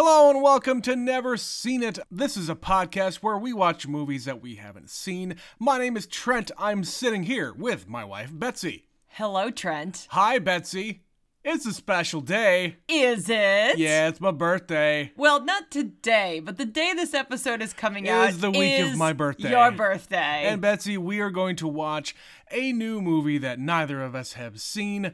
Hello and welcome to Never Seen It. This is a podcast where we watch movies that we haven't seen. My name is Trent. I'm sitting here with my wife, Betsy. Hello, Trent. Hi, Betsy. It's a special day. Is it? Yeah, it's my birthday. Well, not today, but the day this episode is coming It out is the week of my birthday. Your birthday. And Betsy, we are going to watch a new movie that neither of us have seen.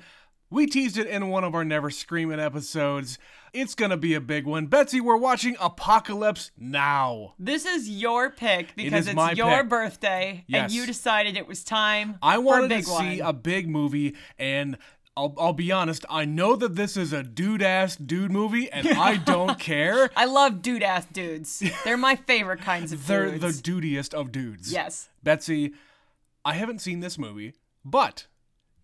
We teased it in one of our Never Screaming episodes. It's gonna be a big one. Betsy, we're watching Apocalypse Now. this is your pick because is it's your pick. birthday, Yes. and you decided it was time I for a wanted to see one. a big movie, and I'll, I'll be honest, I know that this is a dude ass dude movie, and I don't care. I love dude ass dudes. They're my favorite kinds of dudes. They're the dudes. dudiest of dudes. yes. Betsy, I haven't seen this movie, but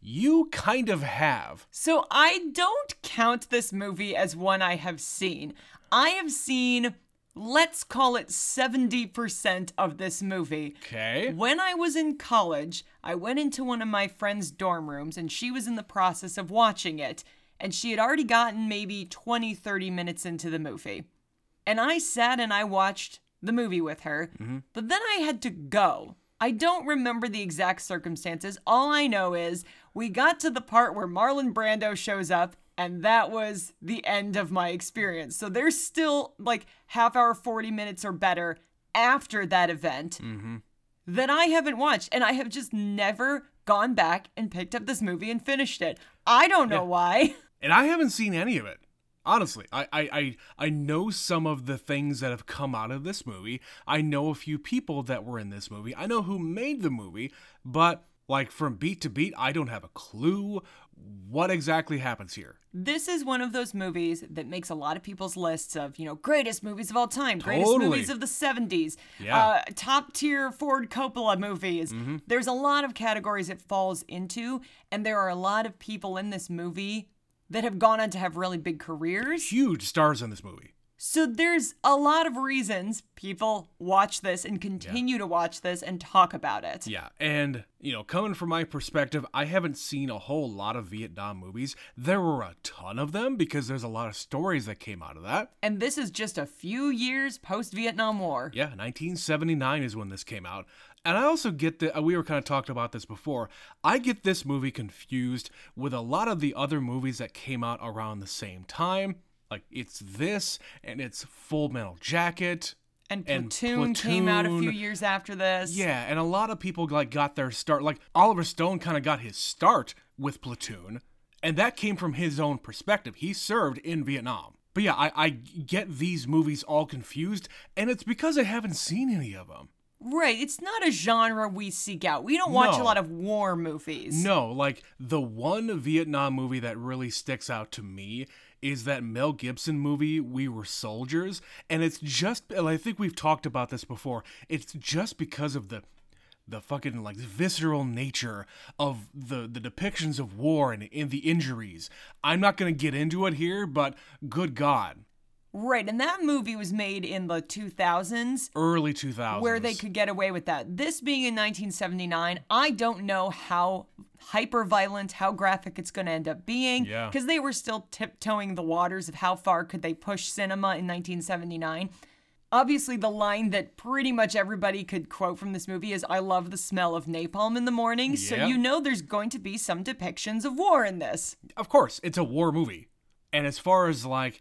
you kind of have. So I don't count this movie as one I have seen. I have seen, let's call it 70% of this movie. Okay. When I was in college, I went into one of my friend's dorm rooms and she was in the process of watching it. And she had already gotten maybe 20, 30 minutes into the movie. And I sat and I watched the movie with her, mm-hmm. but then I had to go. I don't remember the exact circumstances. All I know is we got to the part where Marlon Brando shows up, and that was the end of my experience. So there's still like half hour, 40 minutes or better after that event mm-hmm. that I haven't watched, and I have just never gone back and picked up this movie and finished it. I don't know why. And I haven't seen any of it. Honestly, I, I, I, I know some of the things that have come out of this movie. I know a few people that were in this movie. I know who made the movie, but like from beat to beat, I don't have a clue what exactly happens here. This is one of those movies that makes a lot of people's lists of, you know, greatest movies of all time, greatest Totally. movies of the 70s, Yeah. uh, top tier Ford Coppola movies. Mm-hmm. There's a lot of categories it falls into, and there are a lot of people in this movie that have gone on to have really big careers. Huge stars in this movie. So there's a lot of reasons people watch this and continue to watch this and talk about it. Yeah, and you know, coming from my perspective, I haven't seen a whole lot of Vietnam movies. There were a ton of them because there's a lot of stories that came out of that. And this is just a few years post Vietnam War. Yeah, 1979 is when this came out. And I also get that uh, we were kind of talking about this before. I get this movie confused with a lot of the other movies that came out around the same time. Like it's this and it's Full Metal Jacket. And And Platoon, came out a few years after this. Yeah, and a lot of people like got their start. Like Oliver Stone kind of got his start with Platoon, and that came from his own perspective. He served in Vietnam. But yeah, I, I get these movies all confused, and it's because I haven't seen any of them. Right. It's not a genre we seek out. We don't watch No. a lot of war movies. No, like the one Vietnam movie that really sticks out to me is that Mel Gibson movie, We Were Soldiers. And it's just, and I think we've talked about this before, it's just because of the. The fucking like visceral nature of the the depictions of war and in the injuries. I'm not gonna get into it here, but good God, Right. And that movie was made in the 2000s early 2000s. where they could get away with that. This being in 1979, I don't know how hyper violent, how graphic it's going to end up being. Yeah. Because they were still tiptoeing the waters of how far could they push cinema in 1979. Obviously, the line that pretty much everybody could quote from this movie is I love the smell of napalm in the morning. So you know there's going to be some depictions of war in this. of course it's a war movie and as far as like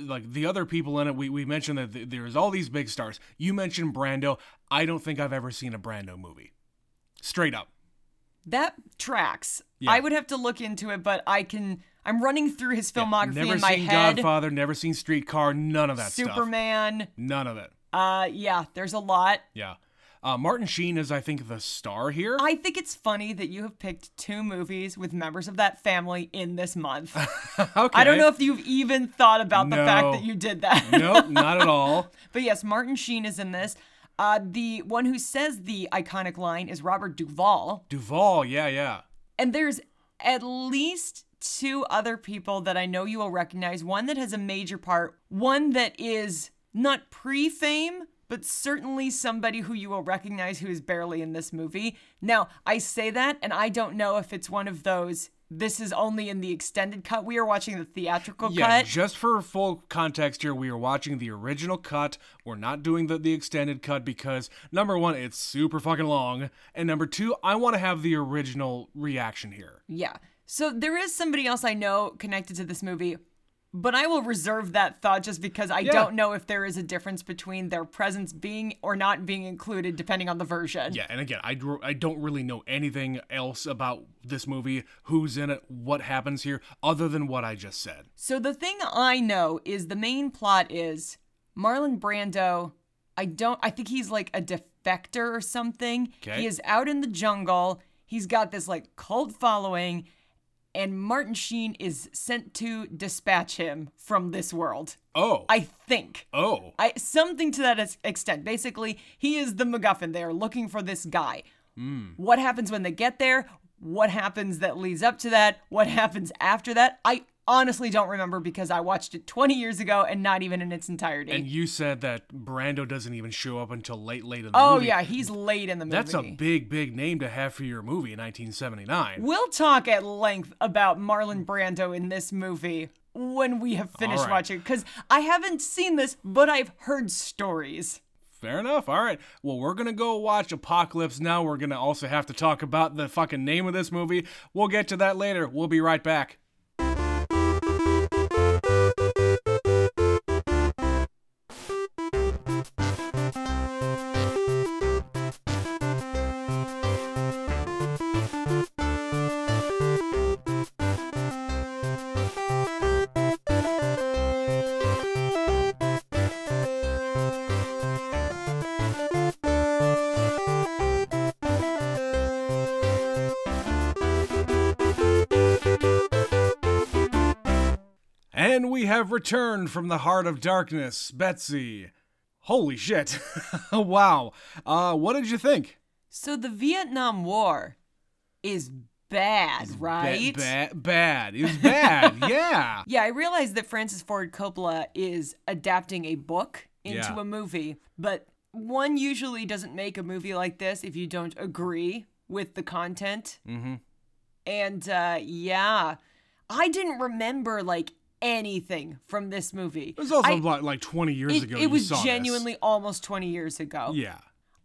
like the other people in it we, we mentioned that th- there's all these big stars you mentioned brando i don't think i've ever seen a brando movie straight up That tracks. Yeah. I would have to look into it, but I can. I'm running through his filmography never in my seen head. godfather never seen streetcar none of that stuff Superman. none of it Uh, yeah, there's a lot. yeah uh, martin sheen is i think the star here I think it's funny that you have picked two movies with members of that family in this month. okay I don't know if you've even thought about the fact that you did that. nope not at all but yes, Martin Sheen is in this. Uh, the one who says the iconic line is Robert Duvall. duvall yeah yeah And there's at least two other people that I know you will recognize. One that has a major part, one that is not pre fame, but certainly somebody who you will recognize who is barely in this movie. Now, I say that, and I don't know if it's one of those this is only in the extended cut. We are watching the theatrical Yeah, cut. just for full context here, we are watching the original cut. We're not doing the, the extended cut because number one, it's super fucking long, and number two, I want to have the original reaction here. Yeah. So there is somebody else I know connected to this movie, but I will reserve that thought just because I Yeah. don't know if there is a difference between their presence being or not being included depending on the version. Yeah, and again, I, I don't really know anything else about this movie, who's in it, what happens here, other than what I just said. So the thing I know is the main plot is Marlon Brando. I don't. I think he's like a defector or something. Okay. He is out in the jungle. He's got this like cult following, and Martin Sheen is sent to dispatch him from this world. Oh, I think. oh, I something to that extent. Basically, he is the MacGuffin. They are looking for this guy. Hmm. What happens when they get there? What happens that leads up to that? What happens after that? I honestly don't remember because I watched it 20 years ago and not even in its entirety. and you said that Brando doesn't even show up until late, late in the oh movie. Oh, yeah, he's late in the movie. That's a big, big name to have for your movie in 1979. We'll talk at length about Marlon Brando in this movie when we have finished right. watching because I haven't seen this, but I've heard stories. Fair enough. All right. Well, we're going to go watch Apocalypse now. We're going to also have to talk about the fucking name of this movie. We'll get to that later. We'll be right back. Have returned from the heart of darkness, Betsy. Holy shit. wow. Uh, what did you think? So the Vietnam War is bad, right? Bad, bad. It was bad. yeah. Yeah, I realized that Francis Ford Coppola is adapting a book into Yeah. a movie, but one usually doesn't make a movie like this if you don't agree with the content. Mm-hmm. And uh, yeah, I didn't remember like anything from this movie. It was also I- like, like 20 years it, ago. it was saw this. genuinely almost 20 years ago. Yeah.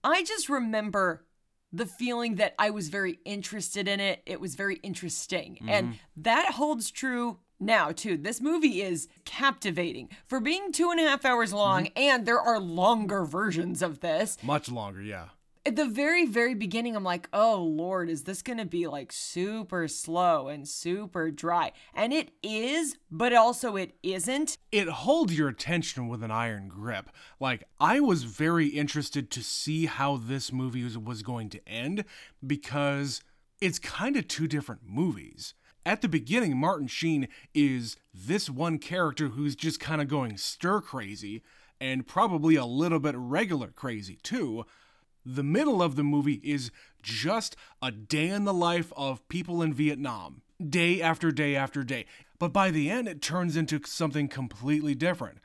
I just remember the feeling that I was very interested in it. It was very interesting. Mm-hmm. And that holds true now, too. This movie is captivating for being two and a half hours long, mm-hmm. and there are longer versions of this. Much longer. Yeah. At the very, very beginning, I'm like, oh, Lord, is this to be like super slow and super dry? And it is, but also it isn't. it holds your attention with an iron grip. Like, I was very interested to see how this movie was, was going to end because it's kind of two different movies. At the beginning, Martin Sheen is this one character who's just kind of going stir crazy and probably a little bit regular crazy too. The middle of the movie is just a day in the life of people in Vietnam, day after day after day. But by the end, it turns into something completely different.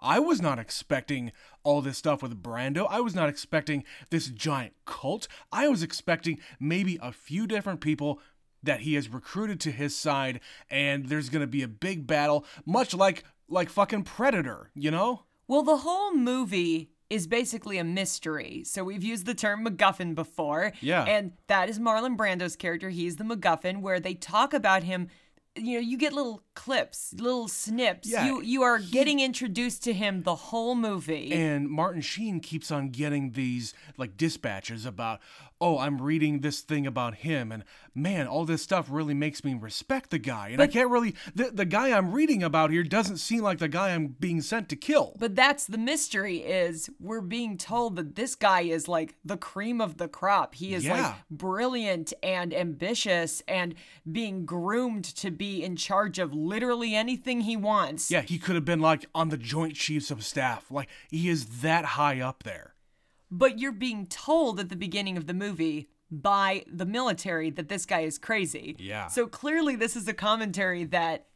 I was not expecting all this stuff with Brando. I was not expecting this giant cult. I was expecting maybe a few different people that he has recruited to his side and there's going to be a big battle much like like fucking Predator, you know? Well, the whole movie is basically a mystery. So we've used the term MacGuffin before. Yeah. And that is Marlon Brando's character. He's the MacGuffin, where they talk about him. You know, you get little clips, little snips. Yeah, you you are getting introduced to him the whole movie. And Martin Sheen keeps on getting these like dispatches about, oh, I'm reading this thing about him, and man, all this stuff really makes me respect the guy. And I can't really, the, the guy I'm reading about here doesn't seem like the guy I'm being sent to kill. But that's the mystery is we're being told that this guy is like the cream of the crop. He is Yeah. like brilliant and ambitious and being groomed to be in charge of literally anything he wants. yeah, he could have been like on the Joint Chiefs of Staff. Like, he is that high up there. But you're being told at the beginning of the movie by the military that this guy is crazy. Yeah. So clearly this is a commentary that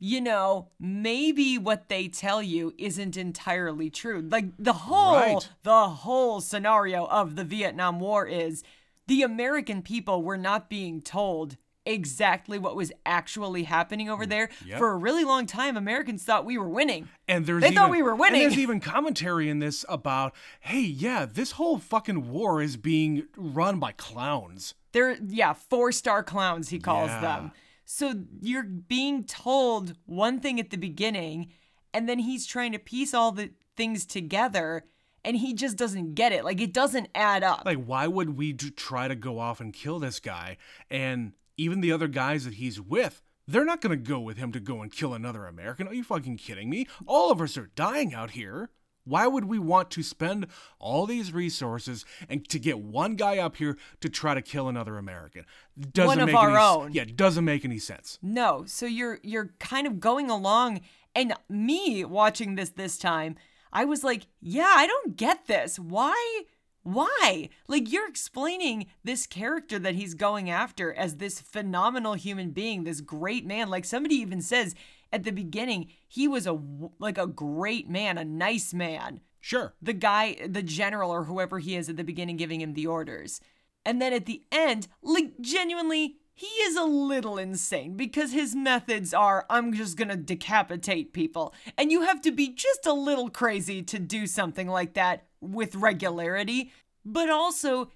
you know, maybe what they tell you isn't entirely true. Like the whole Right. the whole scenario of the Vietnam War is the American people were not being told exactly what was actually happening over there. Mm, Yep. For a really long time, Americans thought we were winning. And there's They even, thought we were and winning. there's even commentary in this about, hey, yeah, this whole fucking war is being run by clowns. They're yeah, four star clowns he calls Yeah. them. So you're being told one thing at the beginning, and then he's trying to piece all the things together, and he just doesn't get it. Like it doesn't add up. Like, why would we d- try to go off and kill this guy? And even the other guys that he's with, they're not going to go with him to go and kill another American. Are you fucking kidding me? All of us are dying out here. Why would we want to spend all these resources and to get one guy up here to try to kill another American? Doesn't One of make our any, own. Yeah, doesn't make any sense. No, so you're you're kind of going along and me watching this this time, I was like, yeah, I don't get this. Why why? Like you're explaining this character that he's going after as this phenomenal human being, this great man. Like somebody even says at the beginning, he was a, like a great man, a nice man Sure. the guy, the general or whoever he is at the beginning giving him the orders. And then at the end, like genuinely, he is a little insane because his methods are I'm just gonna decapitate people. And you have to be just a little crazy to do something like that with regularity. But also,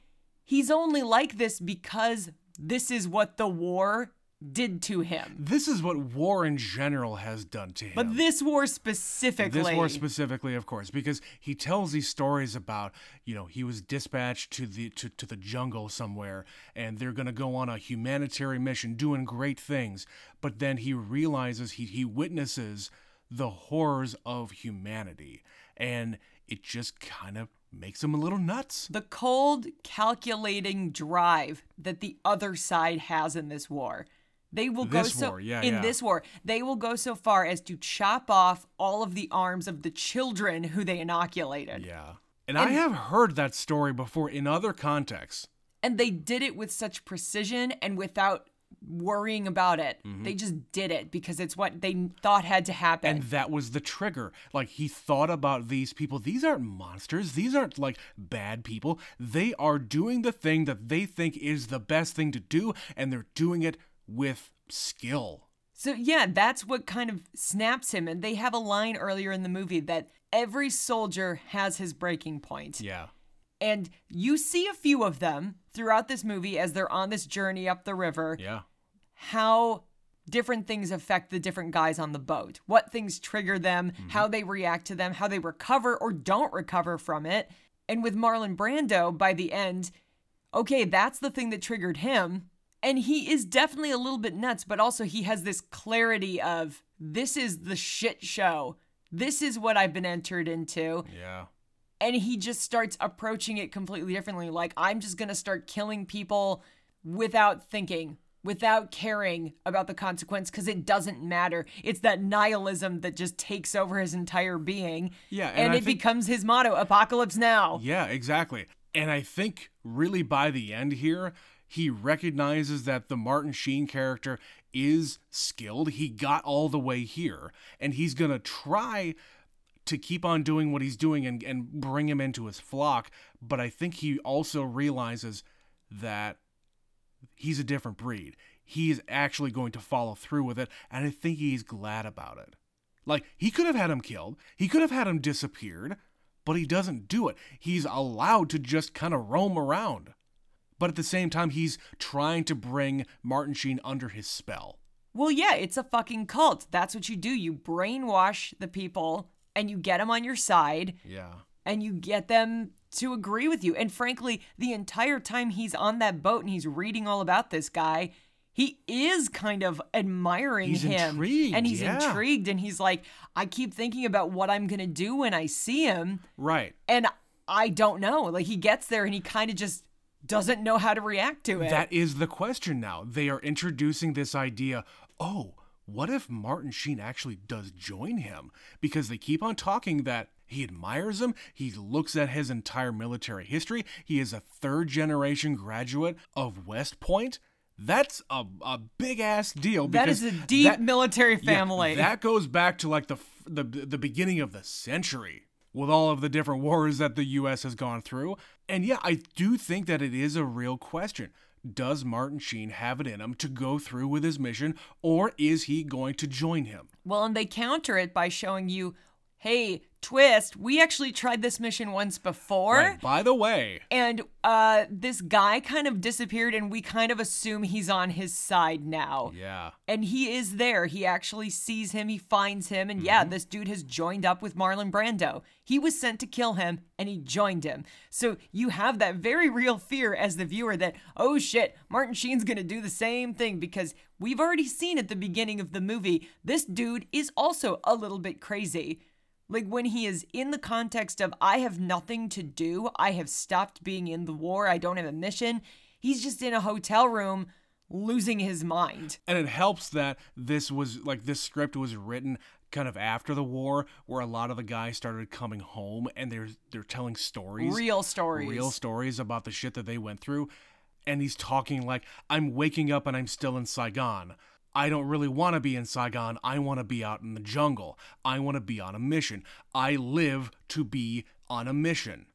he's only like this because this is what the war did to him. This is what war in general has done to him. But this war specifically. This war specifically, of course, because he tells these stories about, you know, he was dispatched to the to, to the jungle somewhere and they're gonna go on a humanitarian mission doing great things. But then he realizes he he witnesses the horrors of humanity. And it just kind of makes him a little nuts. the cold, calculating drive that the other side has in this war. They will go so yeah, in yeah. this war, they will go so far as to chop off all of the arms of the children who they inoculated. Yeah. And, I have heard that story before in other contexts. And they did it with such precision and without worrying about it. Mm-hmm. They just did it because it's what they thought had to happen. And that was the trigger. Like he thought about these people. These aren't monsters. These aren't like bad people. They are doing the thing that they think is the best thing to do, and they're doing it with skill. So yeah, that's what kind of snaps him. And they have a line earlier in the movie that every soldier has his breaking point. Yeah. And you see a few of them throughout this movie as they're on this journey up the river, Yeah. how different things affect the different guys on the boat, what things trigger them, mm-hmm. how they react to them, how they recover or don't recover from it. And with Marlon Brando, by the end, okay, that's the thing that triggered him. And he is definitely a little bit nuts, but also he has this clarity of this is the shit show. This is what I've been entered into Yeah. and he just starts approaching it completely differently like i'm just going to start killing people without thinking without caring about the consequence because it doesn't matter it's that nihilism that just takes over his entire being Yeah, and, and it think- becomes his motto apocalypse now Yeah, exactly. And I think really by the end here, he recognizes that the Martin Sheen character is skilled. He got all the way here, and he's going to try to keep on doing what he's doing and, and bring him into his flock. But I think he also realizes that he's a different breed. He is actually going to follow through with it, and I think he's glad about it. Like, he could have had him killed, he could have had him disappeared, but he doesn't do it. He's allowed to just kind of roam around. But at the same time, he's trying to bring Martin Sheen under his spell. well yeah it's a fucking cult that's what you do you brainwash the people and you get them on your side Yeah. and you get them to agree with you. And frankly, the entire time he's on that boat and he's reading all about this guy, he is kind of admiring He's him. intrigued, and he's yeah. intrigued and he's like, I keep thinking about what I'm going to do when I see him. Right. And I don't know. Like he gets there and he kind of just doesn't know how to react to it. That is the question now. They are introducing this idea oh, what if Martin Sheen actually does join him? Because they keep on talking that he admires him, he looks at his entire military history, he is a third generation graduate of West Point. That's a, a big ass deal. that is a deep that- military Yeah, family. that goes back to like the, the the beginning of the century with all of the different wars that the US has gone through. And yeah, I do think that it is a real question. does Martin Sheen have it in him to go through with his mission, or is he going to join him? Well, and they counter it by showing you, hey, twist, we actually tried this mission once before. Right. By the way, And uh, this guy kind of disappeared, and we kind of assume he's on his side now. yeah. And he is there. He actually sees him, he finds him, and yeah, Mm-hmm. this dude has joined up with Marlon Brando. He was sent to kill him, and he joined him. So you have that very real fear as the viewer that, oh shit, Martin Sheen's gonna do the same thing because we've already seen at the beginning of the movie, this dude is also a little bit crazy. Like when he is in the context of, I have nothing to do, I have stopped being in the war, I don't have a mission, he's just in a hotel room losing his mind. And it helps that this was like this script was written kind of after the war where a lot of the guys started coming home and they're they're telling stories. Real stories. real stories about the shit that they went through. And he's talking like, I'm waking up and I'm still in Saigon. I don't really want to be in Saigon. I want to be out in the jungle. I want to be on a mission. I live to be on a mission.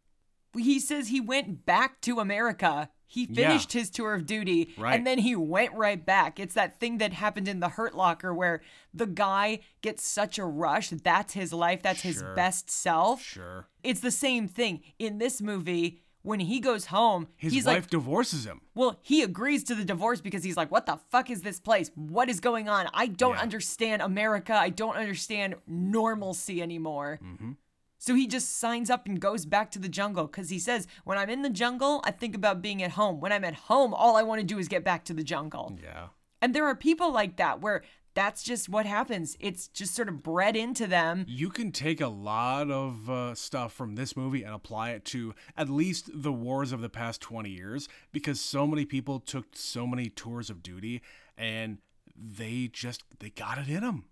he says he went back to America. He Yeah. finished his tour of duty Right. and then he went right back. It's that thing that happened in the Hurt Locker where the guy gets such a rush. That's his life, that's his best self. Sure. It's the same thing. In this movie, when he goes home, His he's wife like, divorces him. well, he agrees to the divorce because he's like, what the fuck is this place? What is going on? I don't Yeah. understand America. I don't understand normalcy anymore. Mm-hmm. So he just signs up and goes back to the jungle because he says, when I'm in the jungle, I think about being at home. When I'm at home, all I want to do is get back to the jungle. Yeah. And there are people like that where that's just what happens. It's just sort of bred into them. You can take a lot of uh, stuff from this movie and apply it to at least the wars of the past 20 years because so many people took so many tours of duty and they just they got it in them.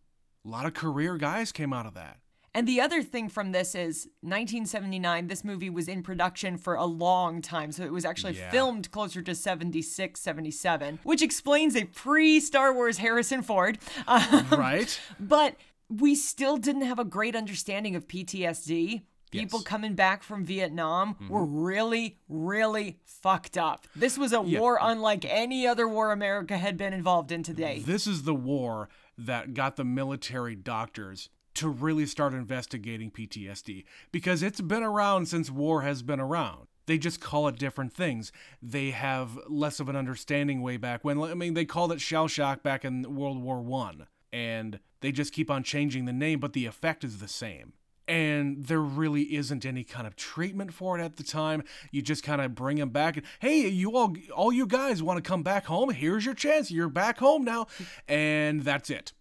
A lot of career guys came out of that. And the other thing from this is 1979, this movie was in production for a long time. So it was actually Yeah. filmed closer to 76, 77, which explains a pre Star Wars Harrison Ford. Uh, Right? but we still didn't have a great understanding of PTSD. People Yes. coming back from Vietnam were really, really fucked up. This was a Yeah. war unlike any other war America had been involved in today. This is the war that got the military doctors to really start investigating PTSD because it's been around since war has been around. They just call it different things. They have less of an understanding way back when. I mean, they called it shell shock back in World War One, and they just keep on changing the name, but the effect is the same. And there really isn't any kind of treatment for it at the time. You just kind of bring them back. And, hey, you all, all you guys want to come back home? Here's your chance. You're back home now, and that's it.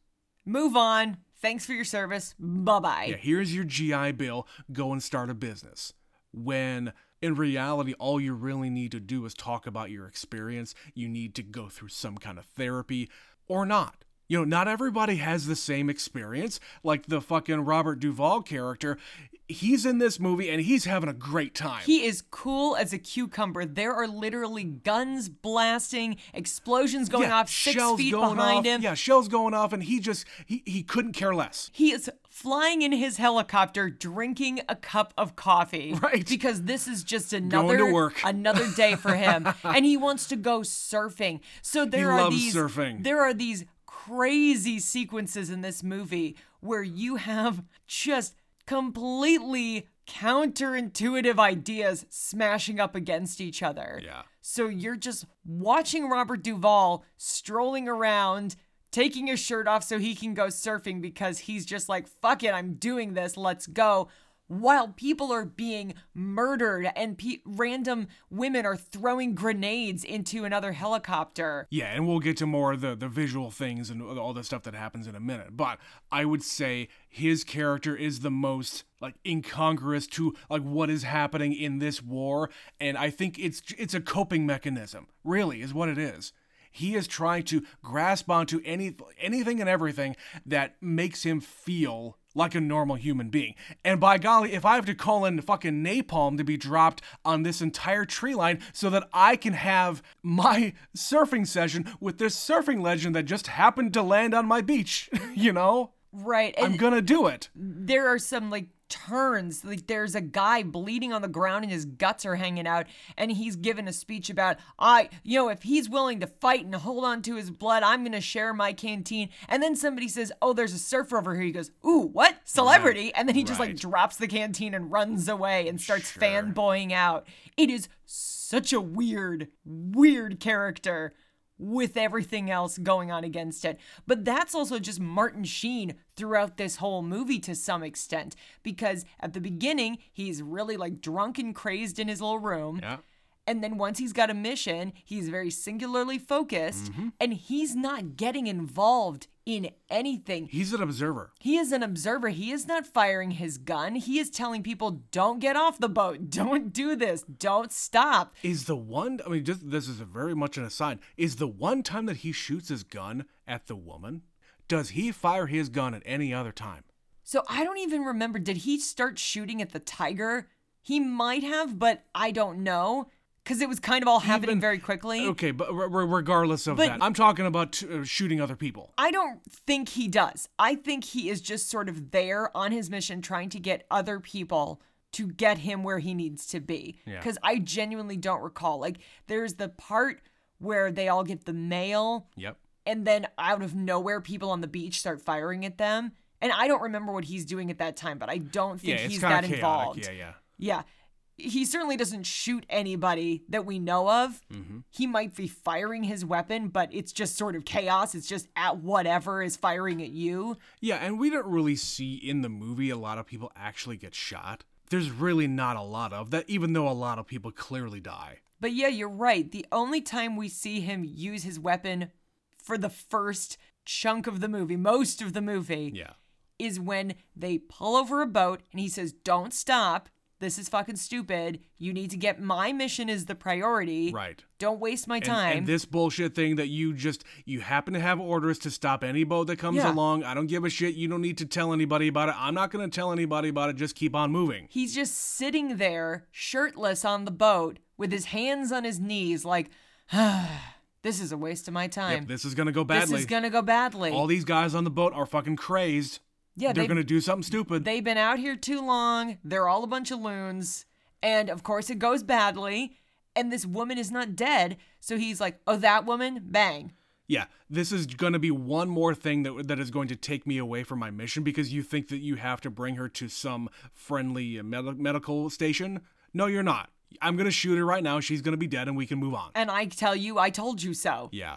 Move on. Thanks for your service. Bye bye. Yeah, here's your GI Bill. Go and start a business. When in reality, all you really need to do is talk about your experience. You need to go through some kind of therapy or not. You know, not everybody has the same experience. Like the fucking Robert Duvall character, he's in this movie and he's having a great time. He is cool as a cucumber. There are literally guns blasting, explosions going Yeah, off six shells feet going behind off. him. Yeah, shells going off, and he just he he couldn't care less. He is flying in his helicopter drinking a cup of coffee. Right. Because this is just another to work. another day for him. and he wants to go surfing. So there are loves these surfing. there are these crazy sequences in this movie where you have just completely counterintuitive ideas smashing up against each other. Yeah. So you're just watching Robert Duvall strolling around, taking his shirt off so he can go surfing because he's just like, fuck it, I'm doing this, let's go. While people are being murdered and pe- random women are throwing grenades into another helicopter. Yeah, and we'll get to more of the, the visual things and all the stuff that happens in a minute. But I would say his character is the most like incongruous to like what is happening in this war, and I think it's it's a coping mechanism. Really, is what it is. He is trying to grasp onto any anything and everything that makes him feel like a normal human being. And by golly, if I have to call in fucking napalm to be dropped on this entire tree line so that I can have my surfing session with this surfing legend that just happened to land on my beach, you know? Right. I'm gonna do it. there are some like turns. Like there's a guy bleeding on the ground and his guts are hanging out, and he's given a speech about I, you know, if he's willing to fight and hold on to his blood, I'm gonna share my canteen. And then somebody says, "Oh, there's a surfer over here." He goes, "Ooh, what uh-huh. celebrity?" Right. And then he just like drops the canteen and runs away and starts Sure. fanboying out. It is such a weird, weird character with everything else going on against it. But that's also just Martin Sheen throughout this whole movie to some extent because at the beginning he's really like drunk and crazed in his little room. Yeah. And then once he's got a mission, he's very singularly focused mm-hmm. and he's not getting involved in anything. He's an observer. He is an observer. He is not firing his gun. He is telling people, don't get off the boat. Don't do this. Don't stop. Is the one I mean just this is a very much an aside. Is the one time that he shoots his gun at the woman? Does he fire his gun at any other time? So I don't even remember. Did he start shooting at the tiger? He might have, but I don't know. Because it was kind of all happening Even- very quickly. Okay, but re- re- regardless of But- that, I'm talking about uh, shooting other people. I don't think he does. I think he is just sort of there on his mission trying to get other people to get him where he needs to be. Yeah. Because I genuinely don't recall. Like, there's the part where they all get the mail, Yep. and then out of nowhere, people on the beach start firing at them. And I don't remember what he's doing at that time, but I don't think it's he's that of involved. Yeah, yeah. Yeah. He certainly doesn't shoot anybody that we know of. Mm-hmm. He might be firing his weapon, but it's just sort of chaos. It's just at whatever is firing at you. Yeah, and we don't really see in the movie a lot of people actually get shot. There's really not a lot of that, even though a lot of people clearly die. But yeah, you're right. The only time we see him use his weapon for the first chunk of the movie, most of the movie, Yeah. is when they pull over a boat and he says, Don't stop. This is fucking stupid. You need to get my mission is the priority. Right. Don't waste my And, time. and this bullshit thing that you just you happen to have orders to stop any boat that comes Yeah. along. I don't give a shit. You don't need to tell anybody about it. I'm not going to tell anybody about it. Just keep on moving. He's just sitting there, shirtless on the boat, with his hands on his knees, like, this is a waste of my time. Yep, this is going to go badly. this is gonna go badly. All these guys on the boat are fucking crazed. Yeah, They're going to do something stupid. they've been out here too long. They're all a bunch of loons. And of course, it goes badly. And this woman is not dead. So he's like, oh, that woman? Bang. Yeah, this is going to be one more thing that that is going to take me away from my mission because you think that you have to bring her to some friendly uh, med- medical station. No, you're not. I'm going to shoot her right now. She's going to be dead and we can move on. And I tell you, I told you so. Yeah.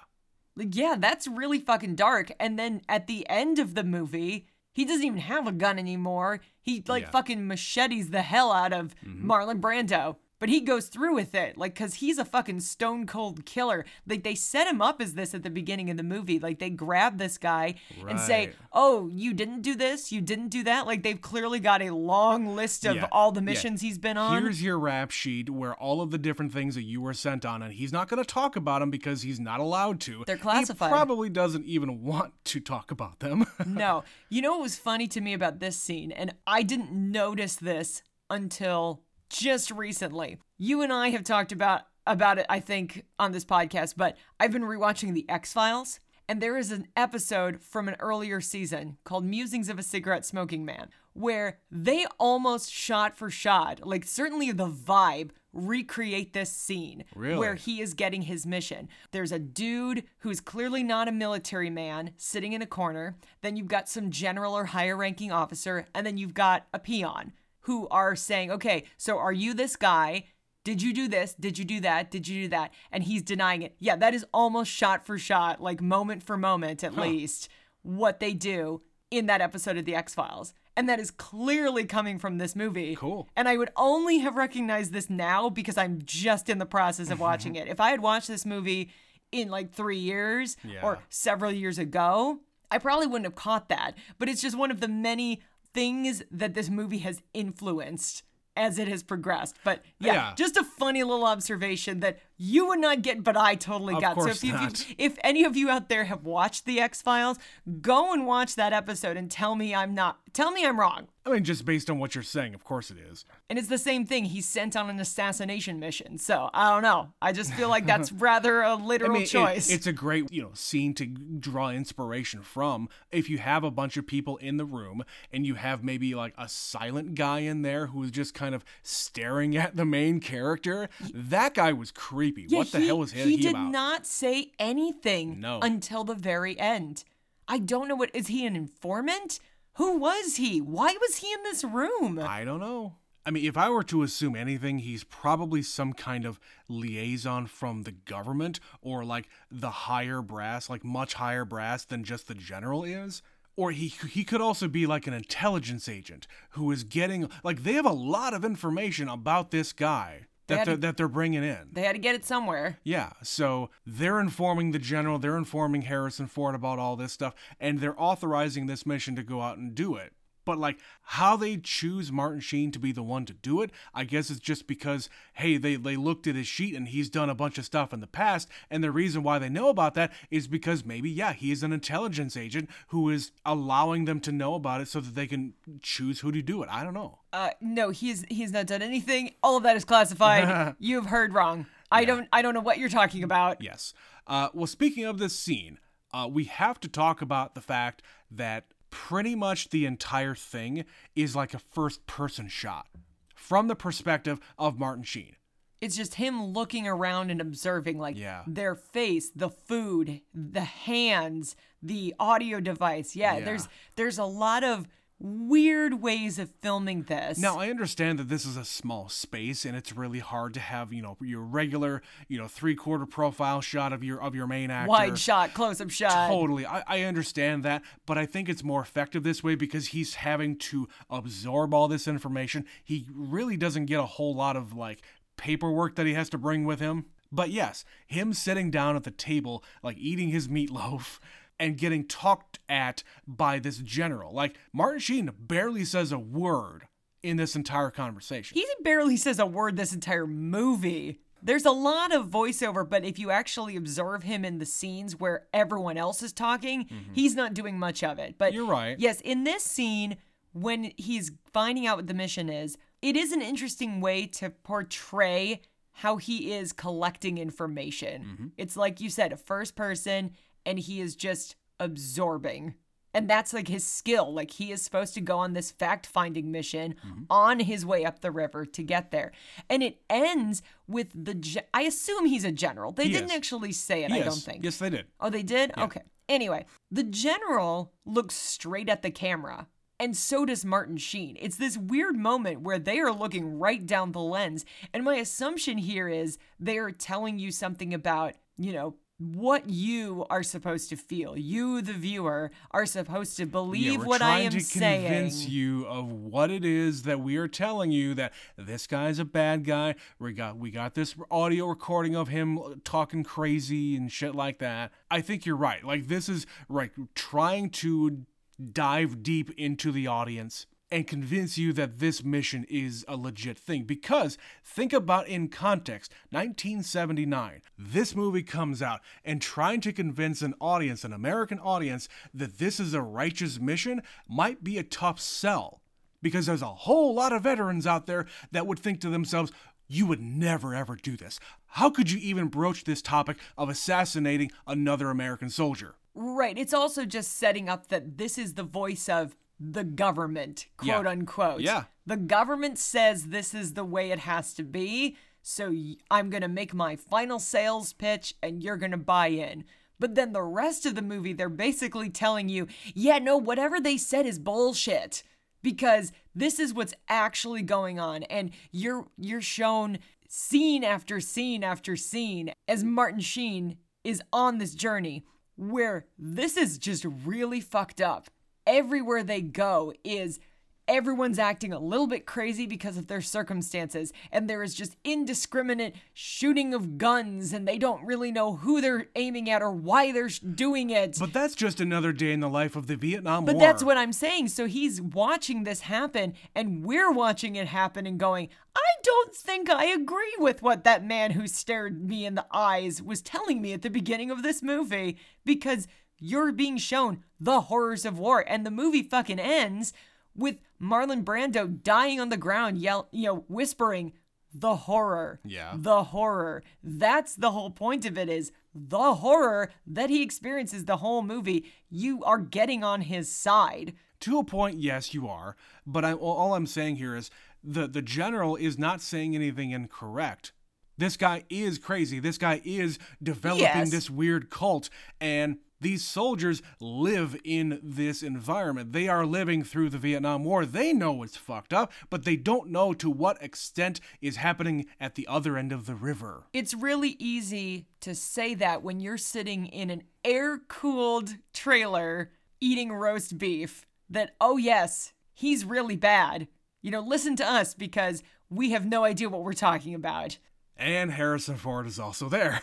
Like, yeah, that's really fucking dark. And then at the end of the movie, he doesn't even have a gun anymore. He like Yeah. fucking machetes the hell out of Mm-hmm. Marlon Brando. But he goes through with it, like, cause he's a fucking stone cold killer. Like they set him up as this at the beginning of the movie. Like they grab this guy and say, "Oh, you didn't do this, you didn't do that." Like they've clearly got a long list of Yeah, all the yeah. missions he's been on. Here's your rap sheet where all of the different things that you were sent on, and he's not going to talk about them because he's not allowed to. They're classified. He probably doesn't even want to talk about them. no. You know what was funny to me about this scene, and I didn't notice this until just recently. You and I have talked about about it, I think, on this podcast, but I've been rewatching the X Files, and there is an episode from an earlier season called Musings of a Cigarette Smoking Man, where they almost shot for shot, like certainly the vibe, recreate this scene Really? where he is getting his mission. There's a dude who's clearly not a military man sitting in a corner. Then you've got some general or higher ranking officer. And then you've got a peon who are saying, okay, so are you this guy? Did you do this? Did you do that? Did you do that? And he's denying it. Yeah, that is almost shot for shot, like moment for moment at least, what they do in that episode of The X Files. And that is clearly coming from this movie. Cool. And I would only have recognized this now because I'm just in the process of watching it. If I had watched this movie in like three years Yeah. or several years ago, I probably wouldn't have caught that. But it's just one of the many things that this movie has influenced as it has progressed. But yeah, Yeah. just a funny little observation that you would not get, but I totally Of got. so if, you, if any of you out there have watched The X Files, go and watch that episode and tell me I'm not Tell me I'm wrong. I mean, just based on what you're saying, of course it is. And it's the same thing. He's sent on an assassination mission. So I don't know. I just feel like that's rather a literal I mean, it- choice. it's a great, you know, scene to draw inspiration from. If you have a bunch of people in the room and you have maybe like a silent guy in there who is just kind of staring at the main character, that guy was creepy. Yeah, what the he, hell was he, he he did about? not say anything No. until the very end. I don't know what is he an informant? Who was he? Why was he in this room? I don't know. I mean, if I were to assume anything, he's probably some kind of liaison from the government or like the higher brass, like much higher brass than just the general is. Or he he could also be like an intelligence agent who is getting like they have a lot of information about this guy that they're, to- that they're bringing in. They had to get it somewhere. Yeah, so they're informing the general, they're informing Harrison Ford about all this stuff, and they're authorizing this mission to go out and do it. But like how they choose Martin Sheen to be the one to do it, I guess it's just because hey, they they looked at his sheet and he's done a bunch of stuff in the past, and the reason why they know about that is because maybe yeah, he is an intelligence agent who is allowing them to know about it so that they can choose who to do it. I don't know. Uh, no, he's he's not done anything. All of that is classified. You've heard wrong. I don't I don't know what you're talking about. Yes. Uh, well, speaking of this scene, uh, we have to talk about the fact that pretty much the entire thing is like a first person shot from the perspective of Martin Sheen. It's just him looking around and observing like Yeah. their face, the food, the hands, the audio device. Yeah, Yeah. there's there's a lot of weird ways of filming this. Now, I understand that this is a small space and it's really hard to have, you know, your regular, you know, three quarter profile shot of your of your main actor. wide shot, close up shot. Totally. I, I understand that, but I think it's more effective this way because he's having to absorb all this information. He really doesn't get a whole lot of like paperwork that he has to bring with him. But yes, him sitting down at the table, like eating his meatloaf and getting talked at by this general. Like Martin Sheen barely says a word in this entire conversation. He barely says a word this entire movie. There's a lot of voiceover, but if you actually observe him in the scenes where everyone else is talking, he's not doing much of it. But Mm-hmm. You're right. Yes, in this scene, when he's finding out what the mission is, it is an interesting way to portray how he is collecting information. Mm-hmm. It's like you said, a first person, and he is just absorbing. And that's like his skill. Like he is supposed to go on this fact finding mission Mm-hmm. on his way up the river to get there. And it ends with the. Ge- I assume he's a general. They He didn't is. actually say it, I don't think. Yes, they did. Oh, they did? Okay. Anyway, the general looks straight at the camera, and so does Martin Sheen. It's this weird moment where they are looking right down the lens. And my assumption here is they are telling you something about, you know, what you are supposed to feel. You, the viewer, are supposed to believe Yeah, we're what I trying am to saying. convince you of what it is that we are telling you that this guy's a bad guy. We got we got this audio recording of him talking crazy and shit like that. I think you're right. Like this is right trying to dive deep into the audience and convince you that this mission is a legit thing. Because think about in context 1979 this movie comes out and trying to convince an audience an american audience that this is a righteous mission might be a tough sell. Because there's a whole lot of veterans out there that would think to themselves you would never ever do this. How could you even broach this topic of assassinating another american soldier? Right. It's also just setting up that this is the voice of the government, quote Yeah. unquote. Yeah. The government says this is the way it has to be, so I'm going to make my final sales pitch and you're going to buy in. But then the rest of the movie, they're basically telling you, yeah, no, whatever they said is bullshit. Because this is what's actually going on. And you're you're shown scene after scene after scene as Martin Sheen is on this journey where this is just really fucked up. Everywhere they go is everyone's acting a little bit crazy because of their circumstances, and there is just indiscriminate shooting of guns, and they don't really know who they're aiming at or why they're doing it. but that's just another day in the life of the vietnam War But that's what I'm saying. So he's watching this happen, and we're watching it happen and going, I don't think I agree with what that man who stared me in the eyes was telling me at the beginning of this movie because you're being shown the horrors of war. And the movie fucking ends with Marlon Brando dying on the ground, yell, you know, whispering the horror. Yeah. The horror. That's the whole point of it is the horror that he experiences the whole movie. You are getting on his side. To a point, yes, you are. But I, all I'm saying here is the the general is not saying anything incorrect. This guy is crazy. This guy is developing Yes. this weird cult, and these soldiers live in this environment. They are living through the Vietnam War. They know it's fucked up, but they don't know to what extent is happening at the other end of the river. It's really easy to say that when you're sitting in an air cooled trailer eating roast beef, that, oh, yes, he's really bad. You know, listen to us because we have no idea what we're talking about. And Harrison Ford is also there.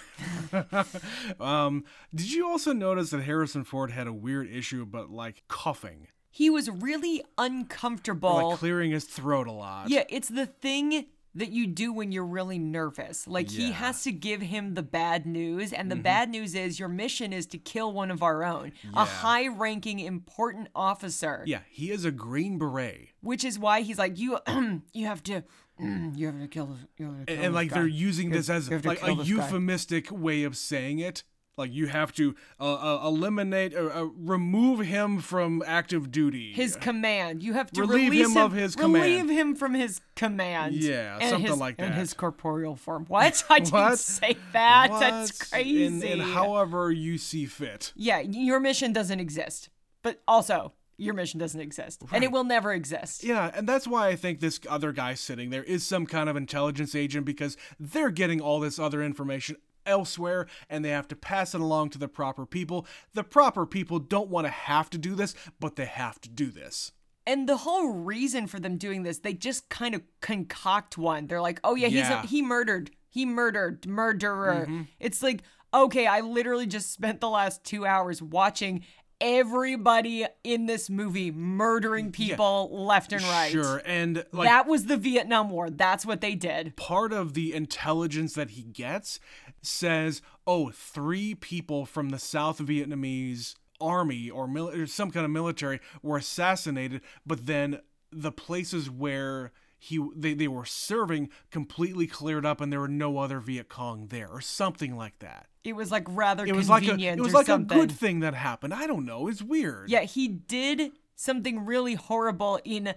um, did you also notice that Harrison Ford had a weird issue but like coughing, He was really uncomfortable. like clearing his throat a lot? Yeah, it's the thing that you do when you're really nervous. Like he has to give him the bad news, and the bad news is your mission is to kill one of our own, Yeah. a high-ranking important officer. Yeah, he is a Green Beret. Which is why he's like, you, you have to, you have to kill, this- you have to kill And, and like guy. they're using this have- as you have to like a kill this guy." euphemistic way of saying it. Like you have to uh, uh, eliminate, uh, uh, remove him from active duty. His command. You have to Relieve release him of his Relieve command. him from his command. Yeah, and something his- like that. And his corporeal form. What? I didn't say that. That's crazy. And, and however you see fit. yeah, your mission doesn't exist. But also, your mission doesn't exist. And it will never exist. Yeah, and that's why I think this other guy sitting there is some kind of intelligence agent because they're getting all this other information elsewhere and they have to pass it along to the proper people. The proper people don't want to have to do this, but they have to do this. And the whole reason for them doing this, they just kind of concoct one. They're like, "Oh yeah, he's a, he murdered. He murdered. Murderer." Mm-hmm. It's like, "Okay, I literally just spent the last 2 hours watching everybody in this movie murdering people left and right." Sure, and like that was the Vietnam War. That's what they did. part of the intelligence that he gets says, oh, three people from the South Vietnamese army or, mil- or some kind of military were assassinated, but then the places where he they, they were serving completely cleared up and there were no other Viet Cong there or something like that. It was like rather It was like a it was like something. a good thing that happened. I don't know. It's weird. Yeah, he did something really horrible in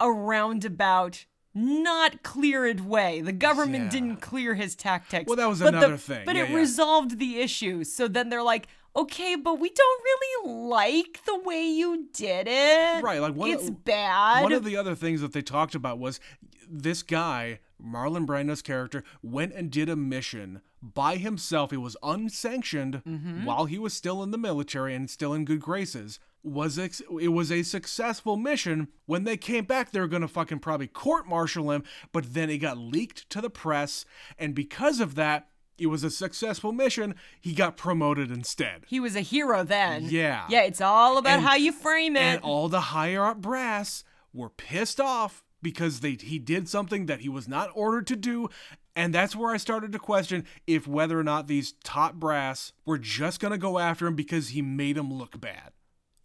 a roundabout, not cleared way. The government Yeah. didn't clear his tactics. Well, that was but the- another thing. But Yeah, it yeah. resolved the issue. So then they're like, okay, but we don't really like the way you did it. Right, like, one of- it's bad. One of the other things that they talked about was this guy, Marlon Brando's character, went and did a mission by himself. It was unsanctioned Mm-hmm. while he was still in the military and still in good graces. Was ex- it was a successful mission. When they came back, they were gonna fucking probably court martial him, but then it got leaked to the press, and because of that, it was a successful mission. He got promoted instead. he was a hero then. Yeah. Yeah, it's all about And- how you frame it. And all the higher up brass were pissed off because they he did something that he was not ordered to do. And that's where I started to question if whether or not these top brass were just gonna go after him because he made him look bad.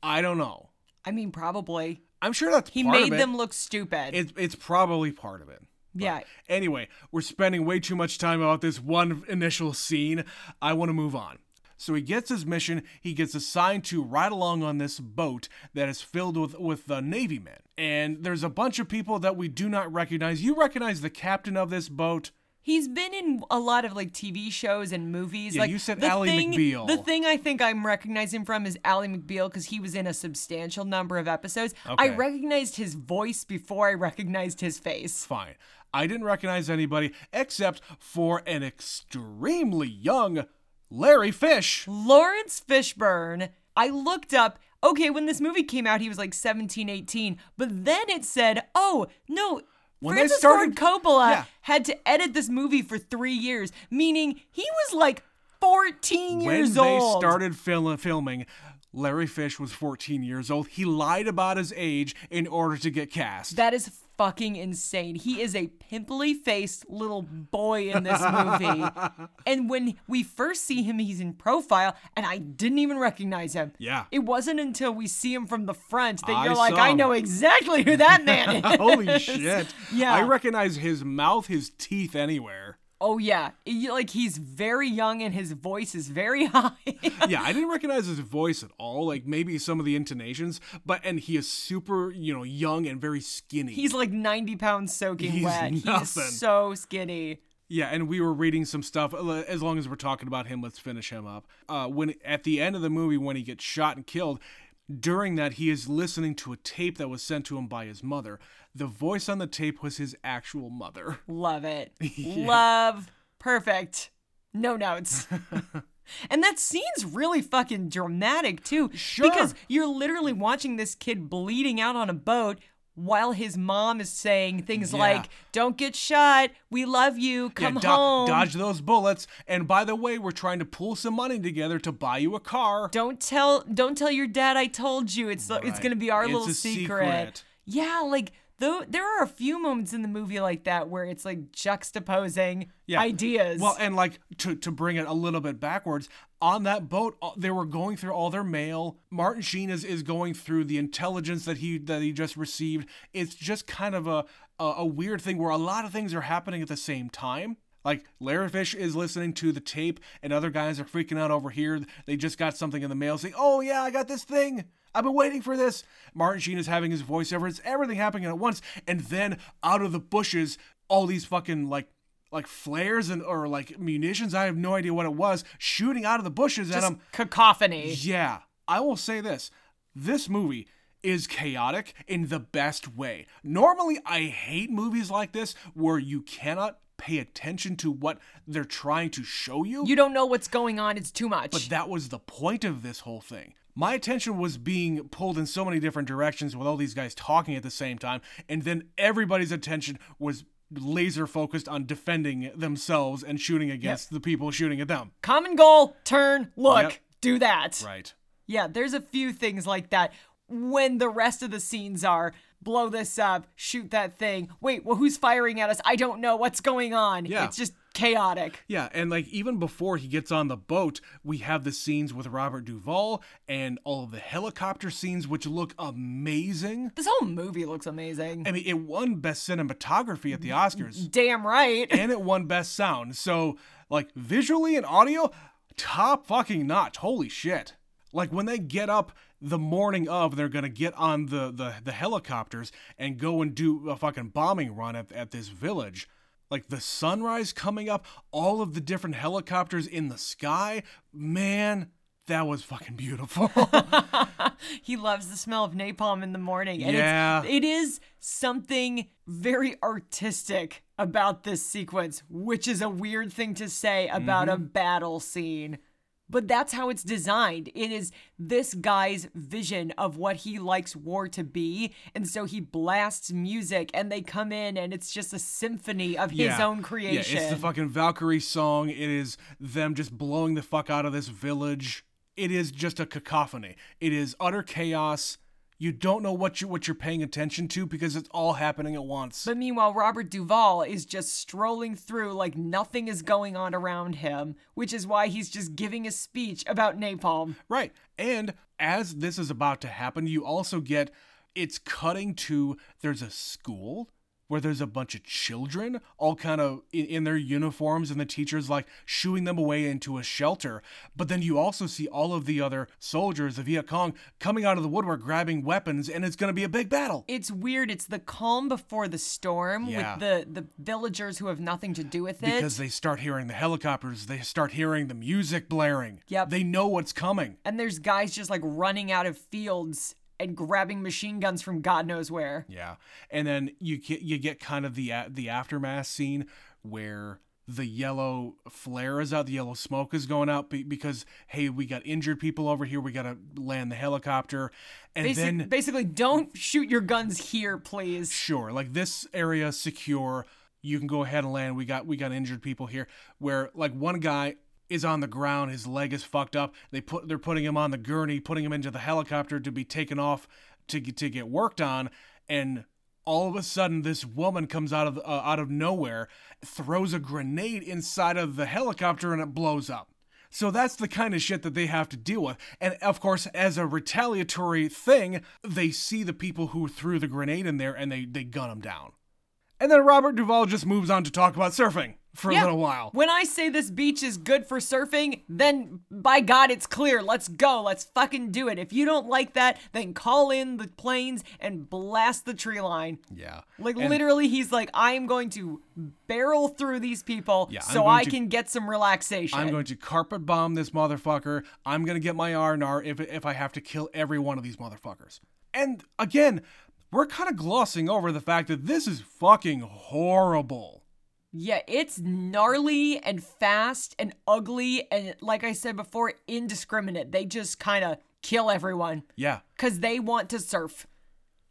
I don't know. I mean, probably. I'm sure that's He part made of it. them look stupid. It's it's probably part of it. Yeah. Anyway, we're spending way too much time about this one initial scene. I want to move on. So he gets his mission. He gets assigned to ride along on this boat that is filled with with the Navy men. And there's a bunch of people that we do not recognize. You recognize the captain of this boat? He's been in a lot of like TV shows and movies. Yeah, like you said the Ally thing, McBeal. The thing I think I'm recognizing from is Ally McBeal because he was in a substantial number of episodes. Okay. I recognized his voice before I recognized his face. Fine. I didn't recognize anybody except for an extremely young Larry Fish. Laurence Fishburne. I looked up. Okay, when this movie came out, he was like 17, 18. But then it said, "Oh no." When they Francis started- Ford Coppola Yeah. had to edit this movie for three years, meaning he was like 14 when years old. When they started fil- filming, Larry Fish was 14 years old. He lied about his age in order to get cast. That is fucking insane. He is a pimply faced little boy in this movie. and when we first see him, he's in profile, and I didn't even recognize him. Yeah. It wasn't until we see him from the front that I you're like, I him." know exactly who that man is. Holy shit. Yeah. I recognize his mouth, his teeth anywhere. Oh, yeah. He- like, he's very young and his voice is very high. yeah, I didn't recognize his voice at all. Like maybe some of the intonations, but and he is super, you know, young and very skinny. he's like 90 pounds soaking He's wet. nothing. He's so skinny. yeah, and we were reading some stuff. uh, As long as we're talking about him, let's finish him up. Uh, when at the end of the movie, when he gets shot and killed, during that he is listening to a tape that was sent to him by his mother. The voice on the tape was his actual mother. Love it. Love. Perfect. No notes. and that scene's really fucking dramatic too. Sure. Because you're literally watching this kid bleeding out on a boat while his mom is saying things Yeah. like, Don't get shot. We love you. Come yeah, do- home. dodge those bullets. And by the way, we're trying to pull some money together to buy you a car. Don't tell don't tell your dad I told you. It's it's gonna be our It's little secret. secret. Yeah, like though there are a few moments in the movie like that where it's like juxtaposing Yeah. ideas. Well, and like to to bring it a little bit backwards, on that boat, uh, they were going through all their mail. Martin Sheen is, is going through the intelligence that he that he just received. It's just kind of a, a a weird thing where a lot of things are happening at the same time. Like Larry Fish is listening to the tape, and other guys are freaking out over here. They just got something in the mail saying, "Oh yeah, I got this thing. I've been waiting for this." Martin Sheen is having his voiceover. It's everything happening at once, and then out of the bushes, all these fucking like like flares and or like munitions. I have no idea what it was shooting out of the bushes at just him. cacophony. Yeah, I will say this: this movie is chaotic in the best way. Normally, I hate movies like this where you cannot pay attention to what they're trying to show you. You don't know what's going on. It's too much. But that was the point of this whole thing. My attention was being pulled in so many different directions with all these guys talking at the same time, and then everybody's attention was laser focused on defending themselves and shooting against the people shooting at them. Common goal, turn, look, Yep. do that. Right. Yeah, there's a few things like that. When the rest of the scenes are blow this up, shoot that thing. Wait, well, who's firing at us? I don't know what's going on. Yeah. It's just chaotic. Yeah, and like even before he gets on the boat, we have the scenes with Robert Duvall and all of the helicopter scenes, which look amazing. This whole movie looks amazing. I mean, it won Best Cinematography at the Oscars. Damn right. and it won best sound. So, like visually and audio, top fucking notch. Holy shit. Like when they get up the morning of, they're gonna get on the, the, the helicopters and go and do a fucking bombing run at, at this village. Like the sunrise coming up, all of the different helicopters in the sky. Man, that was fucking beautiful. he loves the smell of napalm in the morning. And Yeah. it's, it is something very artistic about this sequence, which is a weird thing to say about a Mm-hmm. battle scene. But that's how it's designed. It is this guy's vision of what he likes war to be. And so he blasts music and they come in and it's just a symphony of his own creation. Yeah, it's the fucking Valkyrie song. It is them just blowing the fuck out of this village. It is just a cacophony. It is utter chaos. You don't know what you what you're paying attention to because it's all happening at once. But meanwhile, Robert Duvall is just strolling through like nothing is going on around him, which is why he's just giving a speech about napalm. Right. And as this is about to happen, you also get it's cutting to there's a school where there's a bunch of children all kind of in, in their uniforms and the teacher's like shooing them away into a shelter. But then you also see all of the other soldiers, the Viet Cong, coming out of the woodwork grabbing weapons and it's going to be a big battle. It's weird. It's the calm before the storm Yeah. with the the villagers who have nothing to do with it. Because they start hearing the helicopters, they start hearing the music blaring. Yep. They know what's coming. and there's guys just like running out of fields and grabbing machine guns from God knows where. Yeah, and then you get you get kind of the the aftermath scene where the yellow flare is out, the yellow smoke is going out because hey, we got injured people over here. We got to land the helicopter, and Basic, then basically, don't shoot your guns here, please. sure, like this area secure. You can go ahead and land. We got we got injured people here. Where like one guy is on the ground. His leg is fucked up. They put they're putting him on the gurney, putting him into the helicopter to be taken off to get, to get worked on, and all of a sudden this woman comes out of uh, out of nowhere, throws a grenade inside of the helicopter, and it blows up. So that's the kind of shit that they have to deal with. And of course, as a retaliatory thing, they see the people who threw the grenade in there and they, they gun them down. And then Robert Duvall just moves on to talk about surfing for Yeah. a little while. When I say this beach is good for surfing, then by God, it's clear. Let's go. Let's fucking do it. If you don't like that, then call in the planes and blast the tree line. Yeah. Like And- literally, he's like, I am going to barrel through these people Yeah, so I to- can get some relaxation. I'm going to carpet bomb this motherfucker. I'm going to get my R&R if, if I have to kill every one of these motherfuckers. And again, we're kind of glossing over the fact that this is fucking horrible. Yeah, it's gnarly and fast and ugly and like I said before, indiscriminate. They just kind of kill everyone Yeah. cuz they want to surf.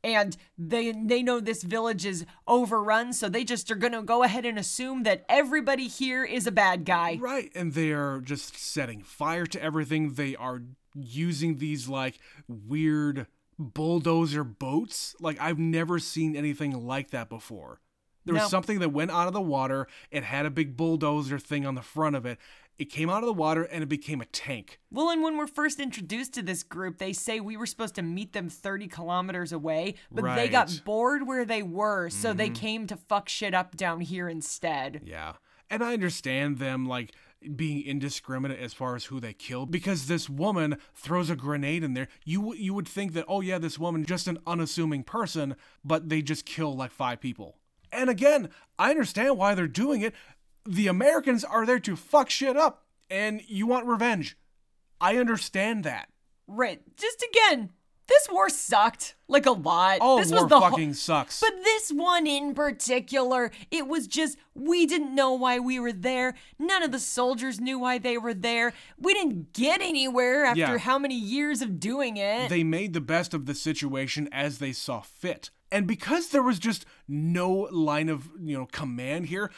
And they they know this village is overrun, so they just are going to go ahead and assume that everybody here is a bad guy. Right, and they are just setting fire to everything. They are using these like weird bulldozer boats. Like I've never seen anything like that before. There was something that went out of the water. It had a big bulldozer thing on the front of it. It came out of the water and it became a tank. Well, and when we're first introduced to this group, they say we were supposed to meet them 30 kilometers away, but they got bored where they were, so they mm-hmm. came to fuck shit up down here instead. Yeah. And I understand them like being indiscriminate as far as who they kill because this woman throws a grenade in there. You you would think that oh yeah, this woman just an unassuming person, but they just kill like five people. And again, I understand why they're doing it. The Americans are there to fuck shit up and you want revenge. I understand that. Right. Just again, this war sucked like a lot. Oh, this war was the fucking sucks. But this one in particular, it was just we didn't know why we were there. None of the soldiers knew why they were there. We didn't get anywhere after Yeah. how many years of doing it. they made the best of the situation as they saw fit. And because there was just no line of, you know, command here,